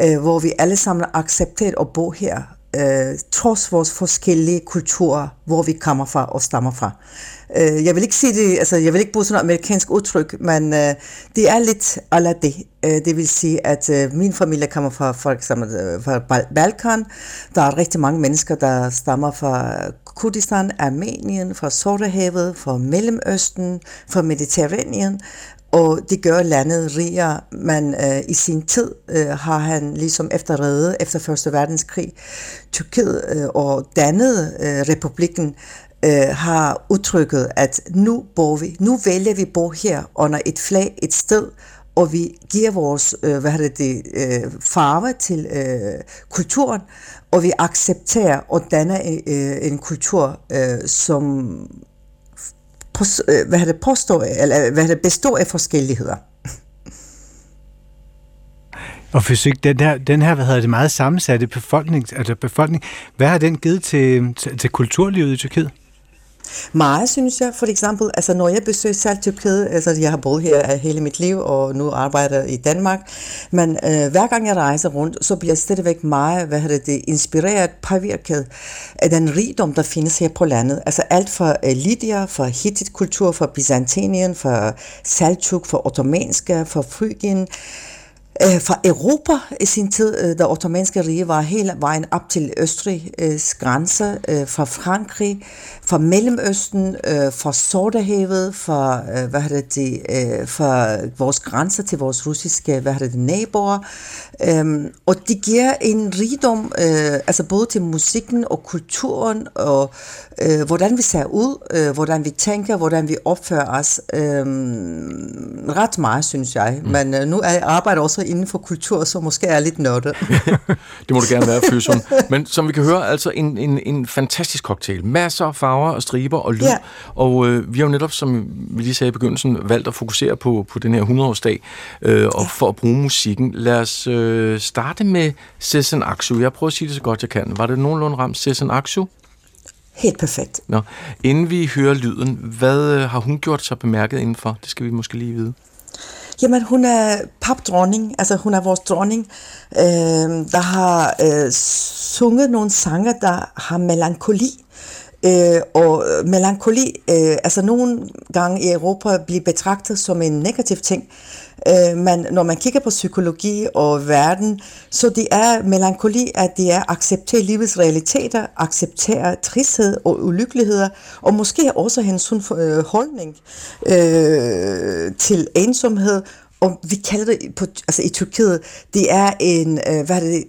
øh, hvor vi alle sammen accepterer at bo her øh, trods vores forskellige kulturer, hvor vi kommer fra og stammer fra. Øh, jeg vil ikke sige det, altså jeg vil ikke bruge sådan et amerikansk udtryk, men øh, det er lidt ala det. Øh, det vil sige, at øh, min familie kommer fra for eksempel øh, fra Balkan. Der er rigtig mange mennesker, der stammer fra Kurdistan, Armenien, fra Sortehavet, fra Mellemøsten, fra Mediterranean, og det gør landet rigere, men øh, i sin tid øh, har han ligesom efterredet efter Første Verdenskrig Tyrkiet øh, og dannet øh, republikken øh, har udtrykket, at nu bor vi, nu vælger vi bo her under et flag et sted, og vi giver vores øh, hvad det, det, øh, farve til øh, kulturen, og vi accepterer og danner øh, en kultur, øh, som pos, øh, hvad det, påstår, eller, øh, hvad det består af forskelligheder. Og fysik, den her, den her hvad hedder det, meget sammensatte befolkning, altså befolkning, hvad har den givet til, til, til kulturlivet i Tyrkiet? Meget, synes jeg. For eksempel, altså når jeg besøger selv Tyrkiet, altså jeg har boet her hele mit liv, og nu arbejder i Danmark, men øh, hver gang jeg rejser rundt, så bliver jeg stadigvæk meget, hvad hedder det, inspireret, påvirket af den rigdom, der findes her på landet. Altså alt fra øh, Lydia, fra Hittit-kultur, fra Byzantinien, fra Seljuk, fra ottomanske, fra Frygien, øh, fra Europa i sin tid, øh, da ottomanske rige var hele vejen op til Østrigs grænser, øh, fra Frankrig, fra Mellemøsten, øh, fra Sortehavet, fra, øh, hvad det, det, øh, fra vores grænser til vores russiske hvad det, naboer. Øh, og det giver en rigdom, øh, altså både til musikken og kulturen, og øh, hvordan vi ser ud, øh, hvordan vi tænker, hvordan vi opfører os. Øh, ret meget, synes jeg. Mm. Men øh, nu er jeg arbejder også inden for kultur, så måske er lidt nørdet. det må du gerne være, Fyson. Men som vi kan høre, altså en, en, en fantastisk cocktail. Masser af farver og striber og lyd. Ja. Og øh, vi har jo netop, som vi lige sagde i begyndelsen, valgt at fokusere på, på den her 100-årsdag, øh, og ja. for at bruge musikken. Lad os øh, starte med Sezen Aksu. Jeg prøver at sige det så godt jeg kan. Var det nogenlunde ramt Sezen Aksu? Helt perfekt. Nå. Inden vi hører lyden, hvad øh, har hun gjort sig bemærket indenfor? Det skal vi måske lige vide. Jamen, hun er papdronning, altså hun er vores dronning, øh, der har øh, sunget nogle sange, der har melankoli. Øh, og øh, melankoli, øh, altså nogle gange i Europa bliver betragtet som en negativ ting, øh, men når man kigger på psykologi og verden, så det er melankoli, at det er at acceptere livets realiteter, acceptere tristhed og ulykkeligheder, og måske også en sund øh, holdning øh, til ensomhed og vi kalder det på, altså i Tyrkiet, det er en, øh, hvad er det,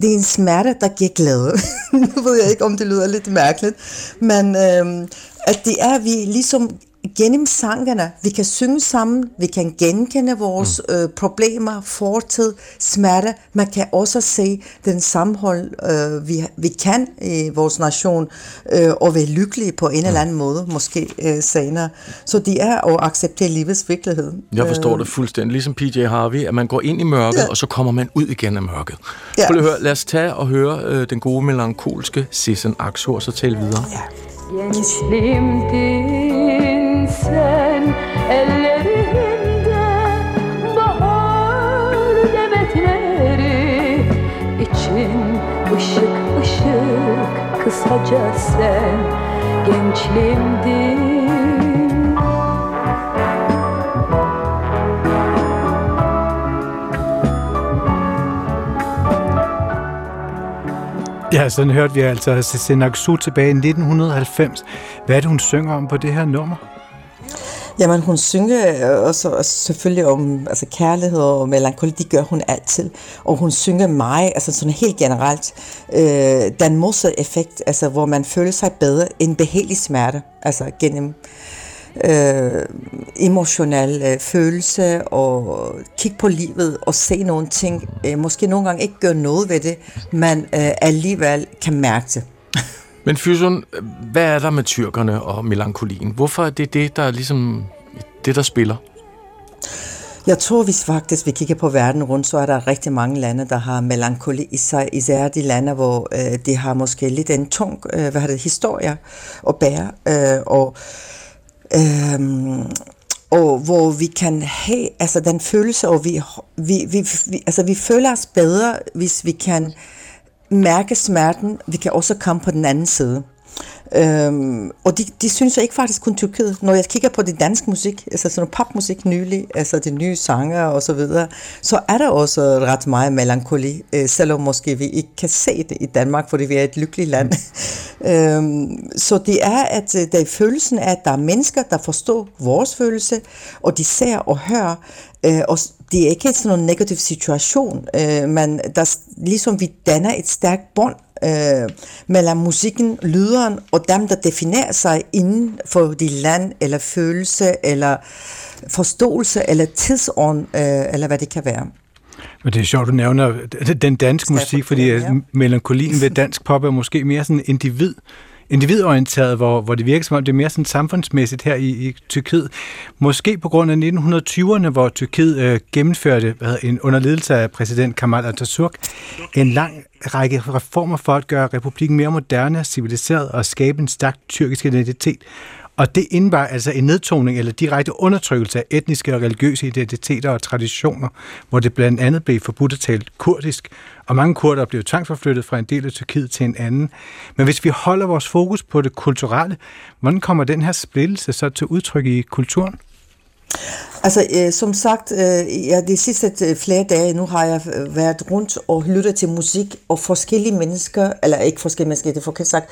det er en smerte, der giver glæde. nu ved jeg ikke, om det lyder lidt mærkeligt, men øh, at det er, at vi ligesom gennem sangene, vi kan synge sammen, vi kan genkende vores mm. øh, problemer, fortid, smerte. Man kan også se den sammenhold, øh, vi, vi kan i vores nation, øh, og være lykkelige på en mm. eller anden måde, måske øh, senere. Så det er at acceptere livets virkelighed. Jeg forstår øh. det fuldstændig, ligesom PJ Harvey, at man går ind i mørket, ja. og så kommer man ud igen af mørket. Ja. Prøv at høre, lad os tage og høre øh, den gode melankolske Sisson Aksu, og så tale videre. Ja. Sen ellerinde bahar demetleri için ışık ışık kısaca sen gençliğimdin Ja, sådan hørte vi altså Senak Su tilbage i 1990. Hvad er det, hun synger om på det her nummer? Jamen, hun synger øh, også, også selvfølgelig om altså, kærlighed og melankoli, det gør hun altid. Og hun synger mig, altså sådan helt generelt, øh, den modsatte effekt, altså hvor man føler sig bedre end behagelig smerte, altså gennem øh, emotionel øh, følelse og kigge på livet og se nogle ting, øh, måske nogle gange ikke gøre noget ved det, men øh, alligevel kan mærke det. Men Fyson, hvad er der med tyrkerne og melankolien? Hvorfor er det det, der er ligesom det, der spiller? Jeg tror, hvis faktisk vi kigger på verden rundt, så er der rigtig mange lande, der har melankoli i sig. Især de lande, hvor øh, de har måske lidt en tung øh, hvad det, historie at bære. Øh, og, øh, og hvor vi kan have altså den følelse, og vi, vi, vi, vi, altså, vi føler os bedre, hvis vi kan mærke smerten, vi kan også komme på den anden side. Øhm, og de, de synes jeg ikke faktisk kun Tyrkiet. Når jeg kigger på det dansk musik, altså sådan popmusik nylig, altså de nye sanger og så videre, så er der også ret meget melankoli, øh, selvom måske vi ikke kan se det i Danmark, fordi vi er et lykkeligt land. Mm. øhm, så det er, at øh, der er følelsen af, at der er mennesker, der forstår vores følelse, og de ser og hører, øh, og det er ikke sådan en negativ situation, øh, men der, ligesom vi danner et stærkt bånd øh, mellem musikken, lyderen og dem, der definerer sig inden for de land, eller følelse, eller forståelse, eller tidsånd, øh, eller hvad det kan være. Men det er sjovt, du nævner den danske musik, fordi ja. melankolien ved dansk pop er måske mere sådan individ individorienteret, hvor, hvor det virker som om, det er mere sådan samfundsmæssigt her i, i Tyrkiet. Måske på grund af 1920'erne, hvor Tyrkiet øh, gennemførte hvad hedder, en underledelse af præsident Kemal Atatürk en lang række reformer for at gøre republikken mere moderne, civiliseret og skabe en stærk tyrkisk identitet. Og det indebar altså en nedtoning eller direkte undertrykkelse af etniske og religiøse identiteter og traditioner, hvor det blandt andet blev forbudt at tale kurdisk, og mange kurder blev tvangsforflyttet fra en del af Tyrkiet til en anden. Men hvis vi holder vores fokus på det kulturelle, hvordan kommer den her splittelse så til udtryk i kulturen? Altså, øh, som sagt, øh, ja, de sidste øh, flere dage nu har jeg øh, været rundt og lyttet til musik, og forskellige mennesker, eller ikke forskellige mennesker, det er forkert sagt,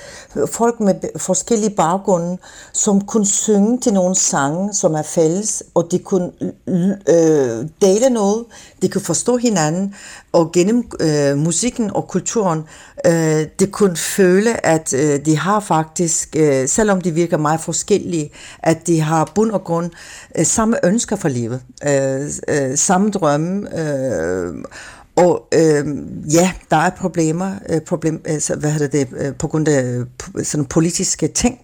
folk med forskellige baggrunde, som kunne synge til nogle sange, som er fælles, og de kunne øh, dele noget, de kunne forstå hinanden, og gennem øh, musikken og kulturen, øh, de kunne føle, at øh, de har faktisk, øh, selvom de virker meget forskellige, at de har bund og grund øh, samme ønsker for livet, øh, øh, samme drømme, øh, og øh, ja, der er problemer, øh, problem, altså, hvad hedder det, øh, på grund af øh, sådan politiske ting,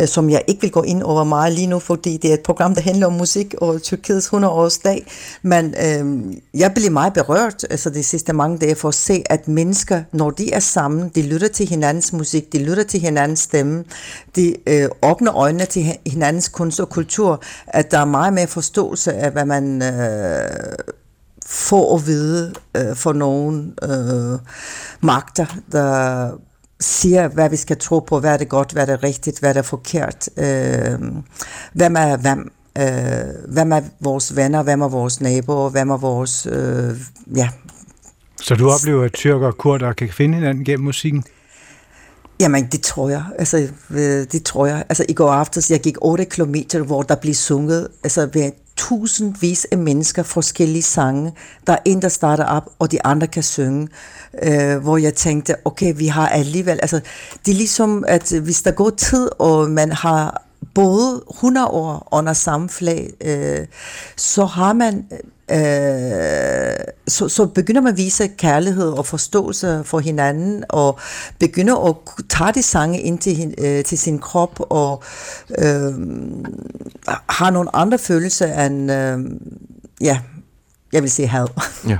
øh, som jeg ikke vil gå ind over meget lige nu, fordi det er et program, der handler om musik og Tyrkiets 100-års dag. Men øh, jeg blev meget berørt altså de sidste mange dage for at se, at mennesker, når de er sammen, de lytter til hinandens musik, de lytter til hinandens stemme, de øh, åbner øjnene til hinandens kunst og kultur, at der er meget mere forståelse af, hvad man... Øh, få at vide øh, for nogle øh, magter, der siger, hvad vi skal tro på, hvad er det godt, hvad er det rigtigt, hvad er det forkert, øh, hvem er hvem, øh, hvem er vores venner, hvem er vores naboer, hvem er vores, øh, ja. Så du oplever, at tyrker og kurder kan finde hinanden gennem musikken? Jamen, det tror jeg. Altså, øh, det tror jeg. Altså, i går aftes, jeg gik 8 km, hvor der blev sunget, altså ved tusindvis af mennesker, forskellige sange. Der er en, der starter op, og de andre kan synge. Øh, hvor jeg tænkte, okay, vi har alligevel... Altså, det er ligesom, at hvis der går tid, og man har både 100 år under samme flag, øh, så har man øh, så, så begynder man at vise kærlighed og forståelse for hinanden, og begynder at tage de sange ind til, øh, til sin krop, og øh, har nogle andre følelser end, øh, ja, jeg vil sige had. Ja.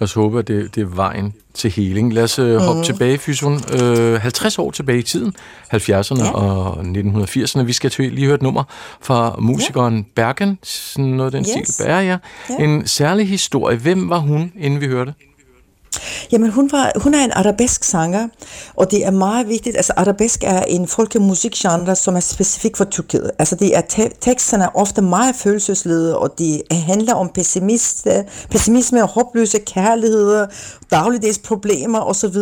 Lad os håbe, at det, det er vejen til heling. Lad os øh, hoppe mm. tilbage, Fyson. Øh, 50 år tilbage i tiden, 70'erne ja. og 1980'erne. Vi skal til lige høre et nummer fra musikeren ja. Bergen, sådan noget den yes. stil. Ja. ja. En særlig historie. Hvem var hun, inden vi hørte? Jamen, hun, var, hun er en arabesk sanger, og det er meget vigtigt. Altså, arabesk er en folkemusikgenre, som er specifik for Tyrkiet. Altså, det er te- teksterne er ofte meget følelsesledede, og de handler om pessimisme og håbløse kærligheder, dagligdags problemer osv.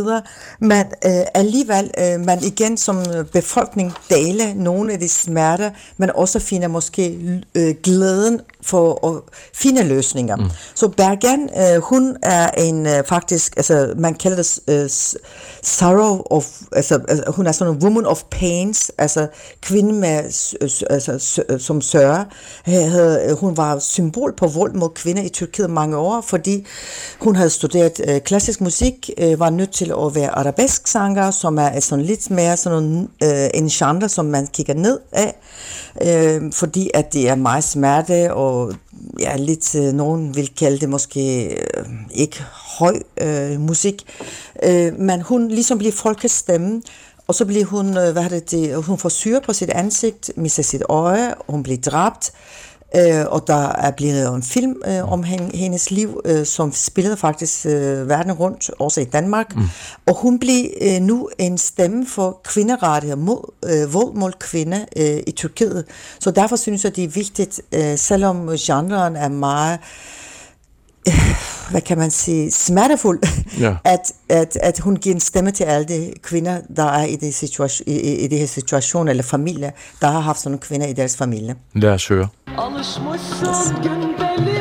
Men øh, alligevel, øh, man igen som befolkning deler nogle af de smerter, men også finder måske øh, glæden for at finde løsninger. Mm. Så Bergen, øh, hun er en øh, faktisk, altså man kalder det øh, sorrow of, altså, altså hun er sådan en woman of pains, altså kvinde med, altså, som sørger. Hun var symbol på vold mod kvinder i Tyrkiet mange år, fordi hun havde studeret øh, klassisk musik, øh, var nødt til at være arabesk sanger, som er sådan lidt mere sådan øh, en genre, som man kigger ned af øh, fordi at det er meget smerte, og ja, lidt, øh, nogen vil kalde det måske øh, ikke høj øh, musik, øh, men hun ligesom bliver folkets stemme, og så bliver hun, øh, hvad det, det, hun får syre på sit ansigt, mister sit øje, hun bliver dræbt, Øh, og der er blevet en film øh, om hendes liv, øh, som spillede faktisk øh, verden rundt, også i Danmark. Mm. Og hun bliver øh, nu en stemme for kvinderettigheder mod øh, vold mod kvinder øh, i Tyrkiet. Så derfor synes jeg, det er vigtigt, øh, selvom genren er meget hvad kan man sige, smertefuld, ja. at, at, at hun giver en stemme til alle de kvinder, der er i det, situation, i, i det her situation, eller familie, der har haft sådan nogle kvinder i deres familie. Lad os høre. Alışmışsın gündelik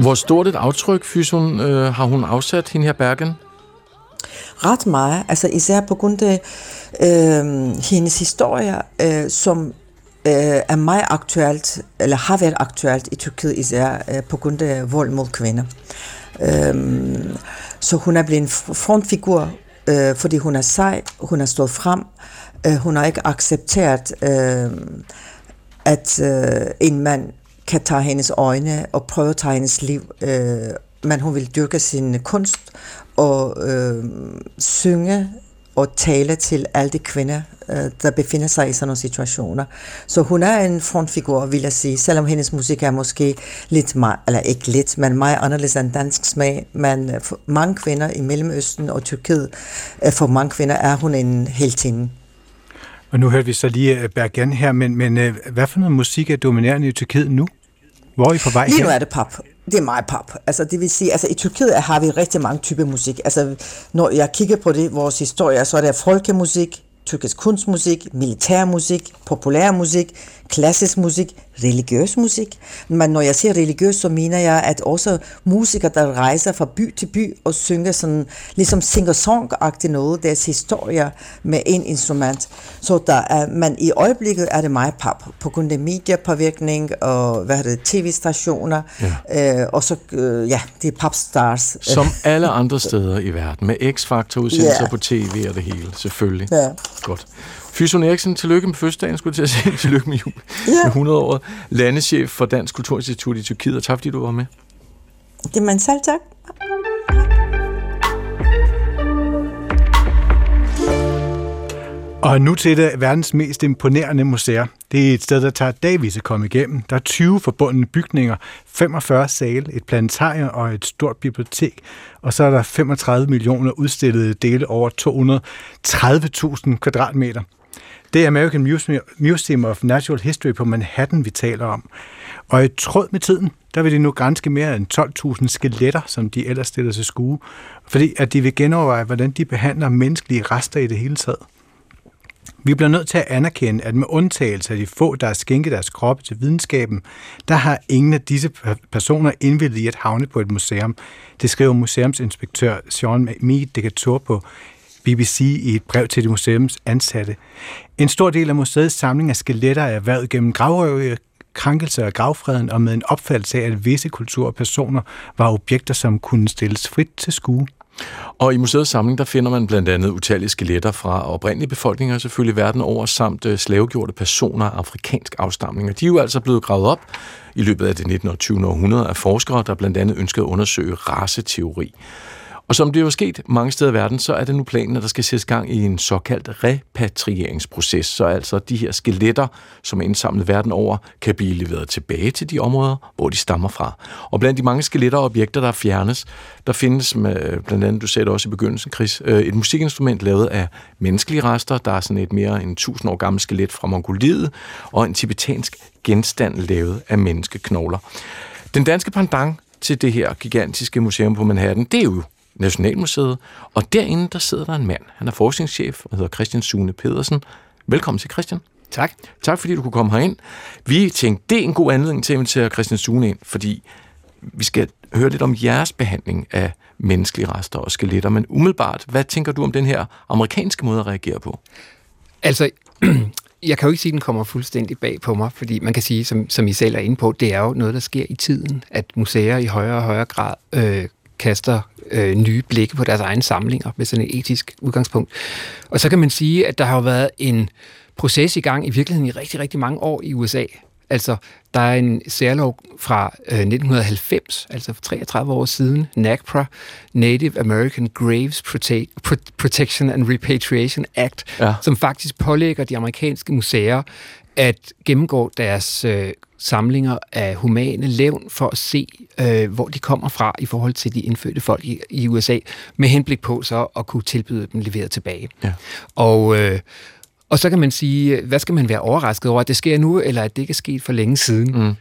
Hvor stort et aftryk, Fysun, øh, har hun afsat, hende her Bergen? ret meget, altså især på grund af øh, hendes historier, øh, som øh, er meget aktuelt, eller har været aktuelt i Tyrkiet især øh, på grund af vold mod kvinder. Øh, så hun er blevet en frontfigur, øh, fordi hun er sej, hun har stået frem, øh, hun har ikke accepteret, øh, at øh, en mand kan tage hendes øjne og prøve at tage hendes liv, øh, men hun vil dyrke sin kunst og øh, synge og tale til alle de kvinder, øh, der befinder sig i sådan nogle situationer. Så hun er en frontfigur, vil jeg sige, selvom hendes musik er måske lidt, meget, eller ikke lidt, men meget anderledes end dansk smag. Men øh, for mange kvinder i Mellemøsten og Tyrkiet, øh, for mange kvinder er hun en heltinde. Og nu hørte vi så lige øh, Bergen her, men, men øh, hvad for noget musik er dominerende i Tyrkiet nu? Hvor er I på vej Lige nu er det pop. Det er meget pop. Altså, det vil sige, altså i Tyrkiet har vi rigtig mange typer musik. Altså, når jeg kigger på det, vores historie, så er der folkemusik, tyrkisk kunstmusik, militærmusik, populærmusik, klassisk musik, religiøs musik. Men når jeg siger religiøs, så mener jeg, at også musikere, der rejser fra by til by og synger sådan, ligesom singer-song-agtigt noget, deres historier med en instrument. Så der er, men i øjeblikket er det meget pop, på grund af mediepåvirkning og hvad er det, tv-stationer, ja. øh, og så, øh, ja, det er popstars. Som alle andre steder i verden, med X-Factor udsendelser Ja. på tv og det hele, selvfølgelig. Ja. Godt. Fyson Eriksen, tillykke med fødselsdagen, skulle til at sige. tillykke med jul. Ja. Med 100 år. Landeschef for Dansk Kulturinstitut i Tyrkiet, og tak fordi du var med. Det er man selv tak. Og nu til det verdens mest imponerende museer. Det er et sted, der tager dagvis at komme igennem. Der er 20 forbundne bygninger, 45 sale, et planetarium og et stort bibliotek. Og så er der 35 millioner udstillede dele over 230.000 kvadratmeter. Det er American Museum- Museum of Natural History på Manhattan, vi taler om. Og i tråd med tiden, der vil de nu grænske mere end 12.000 skeletter, som de ellers stiller til skue, fordi at de vil genoverveje, hvordan de behandler menneskelige rester i det hele taget. Vi bliver nødt til at anerkende, at med undtagelse af de få, der har skænket deres kroppe til videnskaben, der har ingen af disse personer indvildet i at havne på et museum. Det skriver museumsinspektør Sean Mead Decatur på BBC i et brev til de museums ansatte. En stor del af museets samling af skeletter er erhvervet gennem gravrøve, krænkelser af gravfreden og med en opfattelse af, at visse kulturpersoner var objekter, som kunne stilles frit til skue. Og i museets samling, der finder man blandt andet utallige skeletter fra oprindelige befolkninger, selvfølgelig verden over, samt øh, slavegjorte personer af afrikansk afstamning. Og de er jo altså blevet gravet op i løbet af det 19. og 20. århundrede af forskere, der blandt andet ønskede at undersøge raceteori. Og som det jo er sket mange steder i verden, så er det nu planen, at der skal sættes gang i en såkaldt repatrieringsproces. Så altså de her skeletter, som er indsamlet verden over, kan blive leveret tilbage til de områder, hvor de stammer fra. Og blandt de mange skeletter og objekter, der fjernes, der findes med, blandt andet, du sagde det også i begyndelsen, Chris, øh, et musikinstrument lavet af menneskelige rester. Der er sådan et mere end 1000 år gammelt skelet fra Mongoliet, og en tibetansk genstand lavet af menneskeknogler. Den danske pendant til det her gigantiske museum på Manhattan, det er jo Nationalmuseet, og derinde der sidder der en mand. Han er forskningschef og hedder Christian Sune Pedersen. Velkommen til, Christian. Tak. Tak fordi du kunne komme herind. Vi tænkte, det er en god anledning til at invitere Christian Sune ind, fordi vi skal høre lidt om jeres behandling af menneskelige rester og skeletter. Men umiddelbart, hvad tænker du om den her amerikanske måde at reagere på? Altså, jeg kan jo ikke sige, at den kommer fuldstændig bag på mig, fordi man kan sige, som, som I selv er inde på, det er jo noget, der sker i tiden, at museer i højere og højere grad øh, kaster øh, nye blikke på deres egne samlinger med sådan et etisk udgangspunkt. Og så kan man sige, at der har været en proces i gang i virkeligheden i rigtig, rigtig mange år i USA. Altså, der er en særlov fra øh, 1990, altså for 33 år siden, NAGPRA, Native American Graves Prote- Pro- Protection and Repatriation Act, Ja. som faktisk pålægger de amerikanske museer at gennemgå deres øh, samlinger af humane levn for at se, øh, hvor de kommer fra i forhold til de indfødte folk i, i USA, med henblik på så at kunne tilbyde dem leveret tilbage. Ja. Og, øh, og så kan man sige, hvad skal man være overrasket over, at det sker nu, eller at det ikke er sket for længe siden? Mm.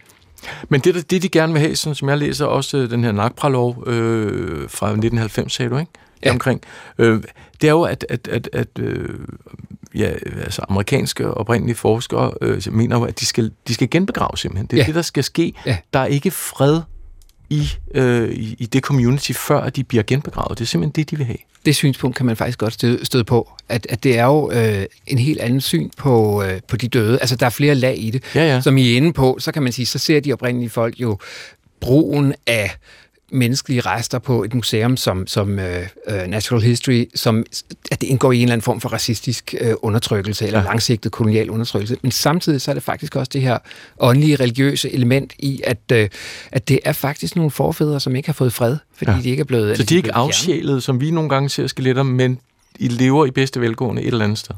Men det, det, de gerne vil have, sådan som jeg læser også øh, den her NAGPRA-lov øh, fra 1990, sagde du, ikke? Ja. Omkring. Øh, det er jo, at, at, at, at øh, ja, altså amerikanske oprindelige forskere øh, mener jo, at de skal, de skal genbegrave simpelthen. Det er Ja. det, der skal ske. Ja. Der er ikke fred i, øh, i, i det community, før de bliver genbegravet. Det er simpelthen det, de vil have. det synspunkt kan man faktisk godt støde, støde på, at, at det er jo øh, en helt anden syn på, øh, på de døde. Altså, der er flere lag i det. Ja, ja. Som I er inde på, så kan man sige, så ser de oprindelige folk jo brugen af menneskelige rester på et museum som, som øh, øh, Natural History, som at det indgår i en eller anden form for racistisk øh, undertrykkelse, eller Ja. langsigtet kolonial undertrykkelse. Men samtidig så er det faktisk også det her åndelige, religiøse element i, at, øh, at det er faktisk nogle forfædre, som ikke har fået fred, fordi Ja. de ikke er blevet... Så de er ikke afsjælet, som vi nogle gange ser skeletter, men I lever i bedste velgående et eller andet sted.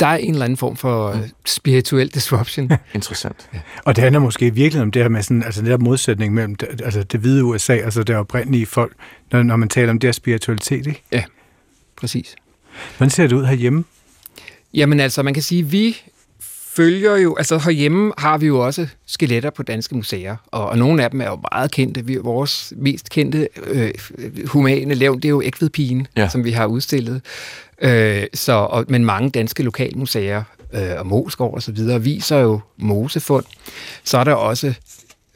Der er en eller anden form for Mm. øh, spirituel disruption. Interessant. Og det handler måske virkelig om det her med sådan, altså netop modsætning mellem det, altså det hvide USA, altså det oprindelige folk, når, når man taler om det her spiritualitet, ikke? Præcis. Hvordan ser det ud herhjemme? Jamen altså, man kan sige, vi følger jo, altså herhjemme har vi jo også skeletter på danske museer, og, og nogle af dem er jo meget kendte. Vi, vores mest kendte øh, humane levn, det er jo Ægvedpigen, Ja. ja. som vi har udstillet. Øh, så, og, men mange danske lokalmuseer øh, og Moskov og så videre viser jo mosefund. Så er der også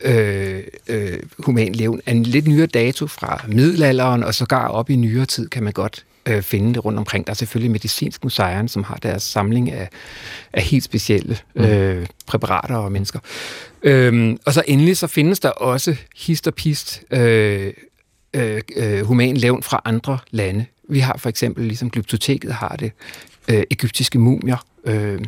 øh, øh, human levn af en lidt nyere dato fra middelalderen, og sågar op i nyere tid kan man godt øh, finde det rundt omkring. Der er selvfølgelig Medicinsk Museum, som har deres samling af, af helt specielle øh, præparater og mennesker. Øhm, og så endelig så findes der også hist og pist øh, øh, øh, human levn fra andre lande. Vi har for eksempel, ligesom Glyptoteket har det, øh, egyptiske mumier, øh,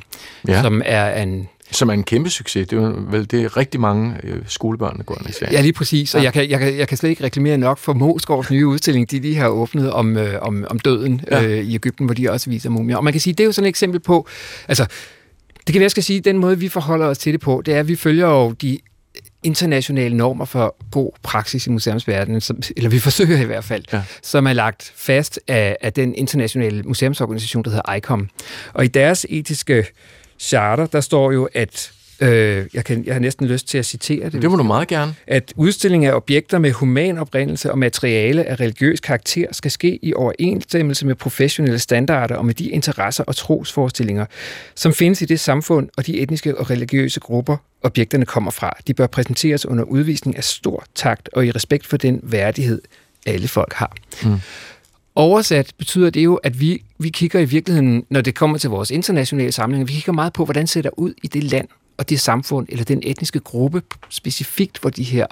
Ja. som er en Som er en kæmpe succes. Det er, vel, det er rigtig mange øh, skolebørn, der går ind i serien. Ja, lige præcis. Og Ja. jeg kan, jeg, kan, jeg kan slet ikke reklamere nok for Moskovs nye udstilling, de lige har åbnet om, øh, om, om døden Ja. øh, i Ægypten, hvor de også viser mumier. Og man kan sige, det er jo sådan et eksempel på, altså, det kan jeg skal sige, den måde, vi forholder os til det på, det er, at vi følger jo de internationale normer for god praksis i museumsverdenen, som, eller vi forsøger i hvert fald, Ja. som er lagt fast af, af den internationale museumsorganisation, der hedder ICOM. Og i deres etiske charter, der står jo, at øh, jeg, kan, jeg har næsten lyst til at citere det. Det må du meget gerne. at udstilling af objekter med human oprindelse og materiale af religiøs karakter skal ske i overensstemmelse med professionelle standarder og med de interesser og trosforestillinger, som findes i det samfund og de etniske og religiøse grupper, objekterne kommer fra. De bør præsenteres under udvisning af stor takt og i respekt for den værdighed, alle folk har. Mm. Oversat betyder det jo, at vi, vi kigger i virkeligheden, når det kommer til vores internationale samlinger, vi kigger meget på, hvordan det ser ud i det land og det samfund, eller den etniske gruppe specifikt, hvor de her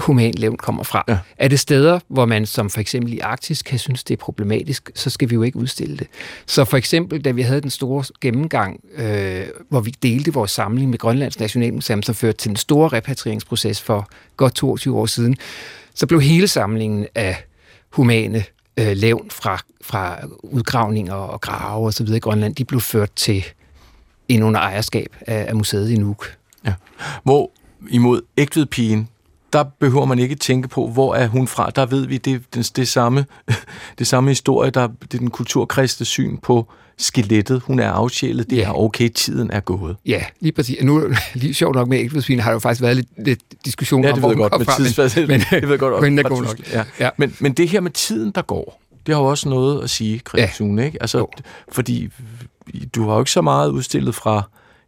humanlevn kommer fra. Ja. Er det steder, hvor man som for eksempel i Arktis kan synes, det er problematisk, så skal vi jo ikke udstille det. Så for eksempel, da vi havde den store gennemgang, øh, hvor vi delte vores samling med Grønlands Nationalmuseum, som førte til en store repatrieringsproces for godt 22 år siden, så blev hele samlingen af humane øh, levn fra, fra udgravninger og grave og så videre i Grønland, de blev ført til ind under ejerskab af, af museet i Nuuk. Hvor imod ægtvedpigen, der behøver man ikke tænke på, hvor er hun fra. Der ved vi, det er det, det, samme, det samme historie, der, det er den kulturkristne syn på skelettet. Hun er afsjælet, det Ja. er okay, tiden er gået. Ja, lige præcis. Nu, lige sjovt nok med ægtvedsvin, har der jo faktisk været lidt, lidt diskussion Ja, om, det hvor ved jeg den godt, kom fra, tidsfast. men, det ved godt. men fra god nok. Ja. Ja. Men, men det her med tiden, der går, det har jo også noget at sige, Ja. Christian, ikke? Altså, Jo. fordi du har jo ikke så meget udstillet fra,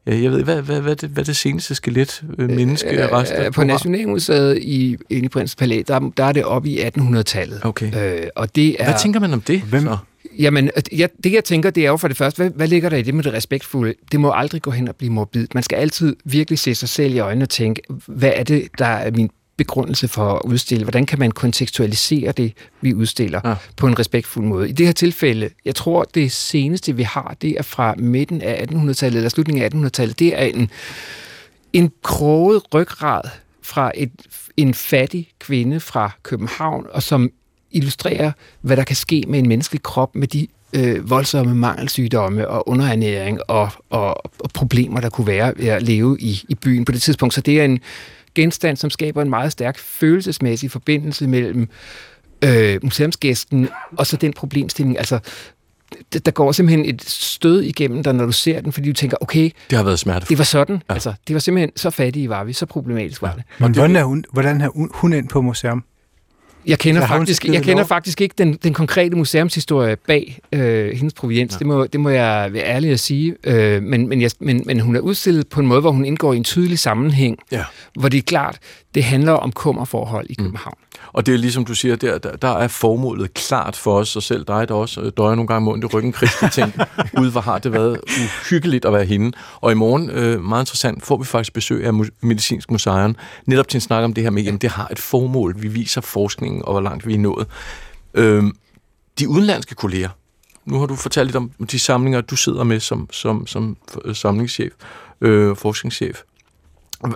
ja, jeg ved, hvad, hvad, hvad, det, hvad det seneste skelet, øh, menneskerester? Øh, på Nationalmuseet i, inde i Prins Palæ, der, der er det oppe i 1800-tallet. Okay. Øh, og det er... Hvad tænker man om det? Hvem- så? Jamen, jeg, det jeg tænker, det er jo for det første, hvad, hvad ligger der i det med det respektfulde? Det må aldrig gå hen og blive morbid. Man skal altid virkelig se sig selv i øjnene og tænke, hvad er det, der er min begrundelse for at udstille? Hvordan kan man kontekstualisere det, vi udstiller ja. på en respektfuld måde? I det her tilfælde, jeg tror, det seneste, vi har, det er fra midten af 1800-tallet, eller slutningen af 1800-tallet. Det er en, en kroget ryggrad fra et, en fattig kvinde fra København, og som illustrerer, hvad der kan ske med en menneskelig krop med de øh, voldsomme mangelsygdomme og underernæring og, og, og problemer, der kunne være ved at leve i, i byen på det tidspunkt. Så det er en genstand, som skaber en meget stærk følelsesmæssig forbindelse mellem øh, museumsgæsten og så den problemstilling. Altså, der går simpelthen et stød igennem dig, når du ser den, fordi du tænker, okay, Det har været smertefuldt. det var sådan. Ja. Ja. Altså, det var simpelthen så fattige var vi, så problematisk var det. Men hvordan er hun, hvordan er hun, hun ind på museum? Jeg kender, faktisk, jeg kender faktisk ikke den, den konkrete museumshistorie bag øh, hendes proviens. Ja. Det, må, det må jeg være ærlig at sige. Øh, men, men, jeg, men, men hun er udstillet på en måde, hvor hun indgår i en tydelig sammenhæng, Ja. hvor det er klart, det handler om kummerforhold i København. Og det er ligesom du siger, der, der, der er formålet klart for os, og selv dig, der også øh, døjer nogle gange med ondt i ryggen, Christi, tænker, ud, hvor har det været uhyggeligt at være hende. Og i morgen, øh, meget interessant, får vi faktisk besøg af Medicinsk Museum, netop til en snak om det her med, jamen det har et formål, vi viser forskningen, og hvor langt vi er nået. Øh, de udenlandske kolleger, nu har du fortalt lidt om de samlinger, du sidder med som, som, som øh, samlingschef, øh, forskningschef.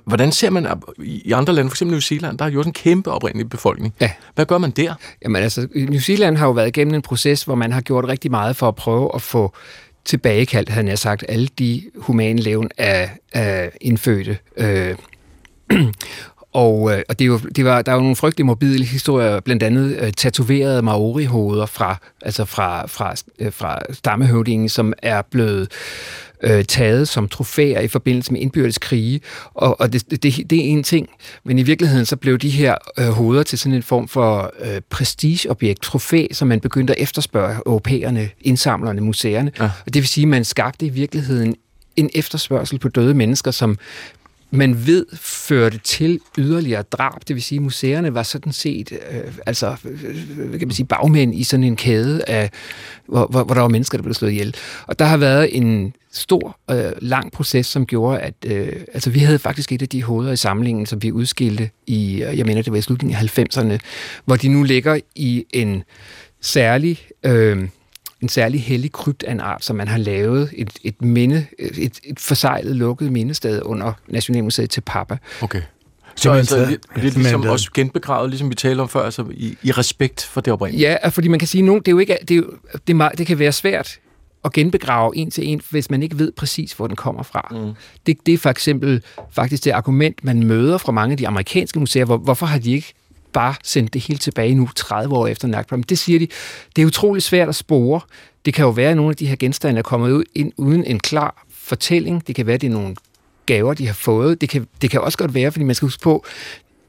Hvordan ser man i andre lande, for eksempel New Zealand, der er jo også en kæmpe oprindelig befolkning. Ja. Hvad gør man der? Jamen altså, New Zealand har jo været igennem en proces, hvor man har gjort rigtig meget for at prøve at få tilbagekaldt, havde jeg sagt, alle de humane levn af, af indfødte. Øh, og, øh, og det er jo, det var, der er jo nogle frygtelige morbide historier, blandt andet øh, tatoverede maori-hoveder fra, altså fra, fra, øh, fra stammehøvdingen, som er blevet øh, taget som trofæer i forbindelse med indbyrdes krige. Og, og det, det, det er en ting, men i virkeligheden så blev de her øh, hoveder til sådan en form for øh, prestigeobjekt, trofæ, som man begyndte at efterspørge europæerne, indsamlerne, museerne. Ja. Og det vil sige, at man skabte i virkeligheden en efterspørgsel på døde mennesker, som man ved førte til yderligere drab. Det vil sige, at museerne var sådan set øh, altså, øh, øh, hvad kan man sige, bagmænd i sådan en kæde, af, hvor, hvor, hvor der var mennesker, der blev slået ihjel. Og der har været en stor, øh, lang proces, som gjorde, at øh, altså, vi havde faktisk et af de hoveder i samlingen, som vi udskilte i, øh, jeg mener, det var i slutningen af 90'erne, hvor de nu ligger i en særlig... Øh, en særlig hellig krypt af en art, som man har lavet et, et minde, et, et forsejlet lukket mindested under Nationalmuseet til Papa. Okay. Så altså, lidt simpelthen ligesom også genbegravet, ligesom vi talte om før, altså i, i respekt for det oprindelige. Ja, fordi man kan sige, at det, er jo ikke, det, er jo, det, er meget, det kan være svært at genbegrave en til en, hvis man ikke ved præcis, hvor den kommer fra. Mm. Det, det er for eksempel faktisk det argument, man møder fra mange af de amerikanske museer. Hvor, hvorfor har de ikke bare sendt det helt tilbage nu, 30 år efter Nakba? Men det siger de, det er utroligt svært at spore. Det kan jo være, at nogle af de her genstande er kommet ud ind, uden en klar fortælling. Det kan være, at det er nogle gaver, de har fået. Det kan, det kan også godt være, fordi man skal huske på,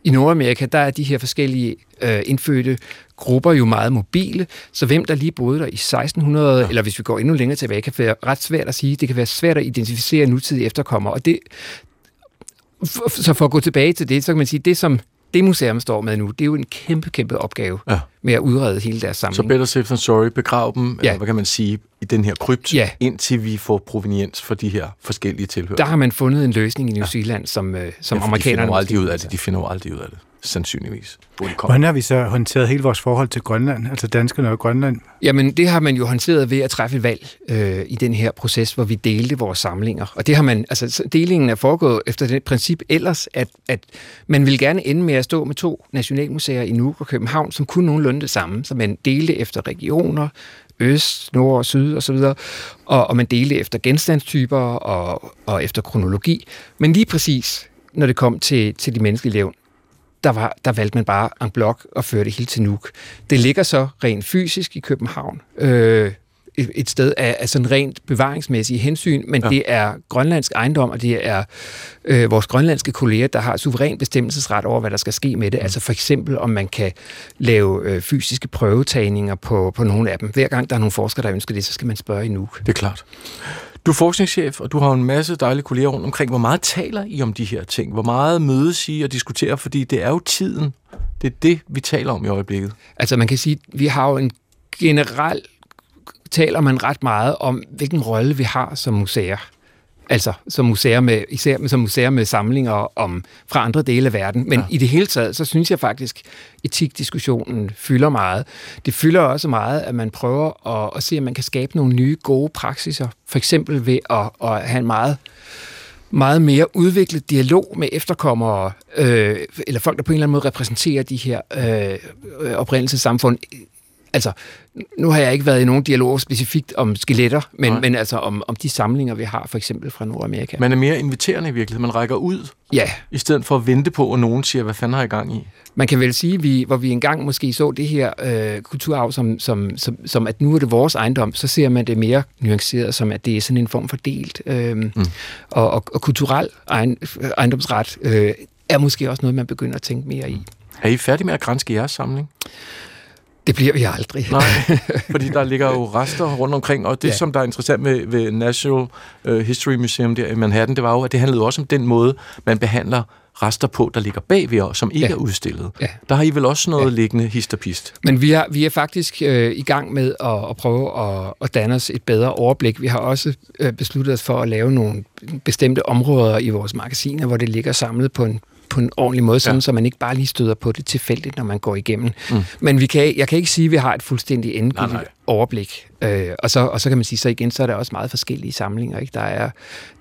i Nordamerika, der er de her forskellige øh, indfødte grupper jo meget mobile, så hvem der lige boede der i 1600, ja. eller hvis vi går endnu længere tilbage, kan være ret svært at sige. Det kan være svært at identificere nutidige efterkommere, og det, så for at gå tilbage til det, så kan man sige, det som det museum står med nu, det er jo en kæmpe, kæmpe opgave Ja. med at udrede hele deres Så samling. better safe than sorry, begrav dem, Ja. eller hvad kan man sige, i den her krypt, Ja. indtil vi får proveniens for de her forskellige tilhør. der har man fundet en løsning i New Zealand, som, øh, som ja, for de amerikanerne... finder aldrig ud af det. De finder jo aldrig ud af det, sandsynligvis. Hvordan har vi så håndteret hele vores forhold til Grønland, altså danskerne og Grønland? Jamen, det har man jo håndteret ved at træffe et valg øh, i den her proces, hvor vi delte vores samlinger. Og det har man, altså så delingen er foregået efter det princip ellers, at, at man ville gerne ende med at stå med to nationalmuseer i Nuuk og København, som kunne nogenlunde det samme, så man delte efter regioner, øst, nord og syd osv., og, og man delte efter genstandstyper og, og efter kronologi. Men lige præcis, når det kom til, til de menneskelige levn, der, var, der valgte man bare en blok og føre det hele til Nuuk. Det ligger så rent fysisk i København, øh, et, sted af, af sådan rent bevaringsmæssige hensyn, men ja. det er grønlandsk ejendom, og det er øh, vores grønlandske kolleger, der har suveræn bestemmelsesret over, hvad der skal ske med det. Altså for eksempel, om man kan lave øh, fysiske prøvetagninger på, på nogle af dem. Hver gang der er nogle forskere, der ønsker det, så skal man spørge i Nuuk. Det er klart. Du er forskningschef, og du har en masse dejlige kolleger rundt omkring. Hvor meget taler I om de her ting? Hvor meget mødes I og diskuterer? Fordi det er jo tiden. Det er det, vi taler om i øjeblikket. Altså man kan sige, vi har jo en generel taler man ret meget om, hvilken rolle vi har som museer. Altså som museer med, især som museer med samlinger om, fra andre dele af verden. Men ja. i det hele taget, så synes jeg faktisk, etikdiskussionen fylder meget. Det fylder også meget, at man prøver at, at se, om man kan skabe nogle nye gode praksiser. For eksempel ved at, at have en meget meget mere udviklet dialog med efterkommere, øh, eller folk, der på en eller anden måde repræsenterer de her øh, oprindelsessamfund. Altså, nu har jeg ikke været i nogen dialog specifikt om skeletter, men, men altså om, om de samlinger, vi har for eksempel fra Nordamerika. Man er mere inviterende i virkeligheden. Man rækker ud, Ja, i stedet for at vente på, at nogen siger, hvad fanden har I gang i? man kan vel sige, vi, hvor vi engang måske så det her øh, kulturarv som, som, som, som, at nu er det vores ejendom, så ser man det mere nuanceret, som at det er sådan en form for delt. Øh, mm. og, og, og kulturel ejendomsret øh, er måske også noget, man begynder at tænke mere i. Er I færdige med at grænske jeres samling? Det bliver vi aldrig. Nej, fordi der ligger jo rester rundt omkring, og det, ja. Som der er interessant med, ved National uh, History Museum der i Manhattan, det var jo, at det handlede også om den måde, man behandler rester på, der ligger bagved os, som ikke Ja. er udstillet. Ja. Der har I vel også noget ja. liggende histopist. Men vi er, vi er faktisk øh, i gang med at, at prøve at, at danne os et bedre overblik. Vi har også øh, besluttet os for at lave nogle bestemte områder i vores magasiner, hvor det ligger samlet på en på en ordentlig måde, sådan, Ja. så man ikke bare lige støder på det tilfældigt, når man går igennem. Mm. Men vi kan, jeg kan ikke sige, at vi har et fuldstændig endegyldigt Nej, nej. overblik. Øh, og, så, og så kan man sige, så igen, så er der også meget forskellige samlinger. Ikke? Der er,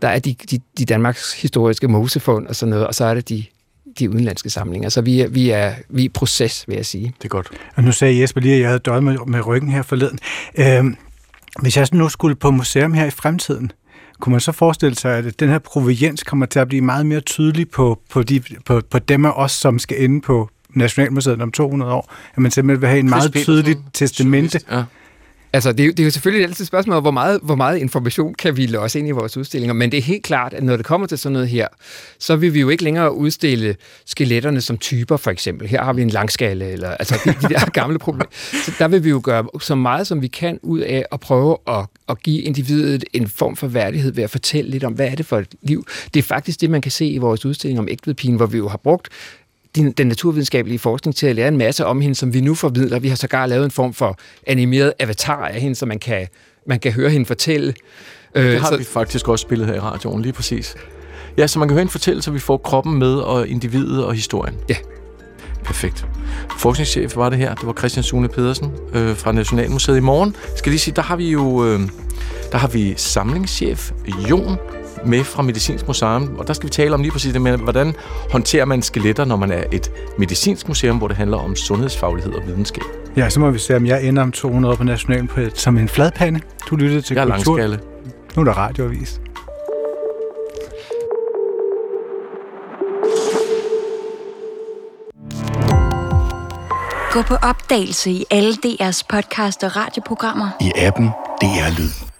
der er de, de, de Danmarks historiske mosefund og sådan noget, og så er det de, de udenlandske samlinger. Så vi er, vi er, vi er i proces, vil jeg sige. Det er godt. Og nu sagde Jesper lige, at jeg havde døjet med, med ryggen her forleden. Øhm, hvis jeg nu skulle på museum her i fremtiden, kunne man så forestille sig, at den her proveniens kommer til at blive meget mere tydelig på, på, de, på, på dem af os, som skal inde på Nationalmuseet om 200 år? At man simpelthen vil have en meget Chris tydeligt Petersen, testamente. Ja. Altså, det er, det er jo selvfølgelig altid et spørgsmål, hvor meget, hvor meget information kan vi låse ind i vores udstillinger, men det er helt klart, at når det kommer til sådan noget her, så vil vi jo ikke længere udstille skeletterne som typer, for eksempel. Her har vi en langskalle, eller altså de, de der gamle problemer. Så der vil vi jo gøre så meget, som vi kan ud af at prøve at, at give individet en form for værdighed ved at fortælle lidt om, hvad er det for et liv. Det er faktisk det, man kan se i vores udstilling om ægtvedpigen, hvor vi jo har brugt den, den naturvidenskabelige forskning til at lære en masse om hende, som vi nu formidler. Vi har sågar lavet en form for animeret avatar af hende, så man kan, man kan høre hende fortælle. Øh, Det har så, vi faktisk også spillet her i radioen, lige præcis. Ja, så man kan høre en fortællelse, så vi får kroppen med, og individet og historien. Ja. Perfekt. Forskningschef var det her. Det var Christian Sune Pedersen øh, fra Nationalmuseet. I morgen skal lige sige, der har vi jo øh, der har vi samlingschef Jon med fra Medicinsk Museum, og der skal vi tale om lige præcis det med, hvordan håndterer man skeletter, når man er et medicinsk museum, hvor det handler om sundhedsfaglighed og videnskab. Ja, så må vi se, om jeg ender om 200 år på Nationalmuseet som en fladpande. Du lyttede til Jeg er Kultur. langskalle. Nu er der radioavis. Gå på opdagelse i alle DR's podcast og radioprogrammer. I appen DR Lyd.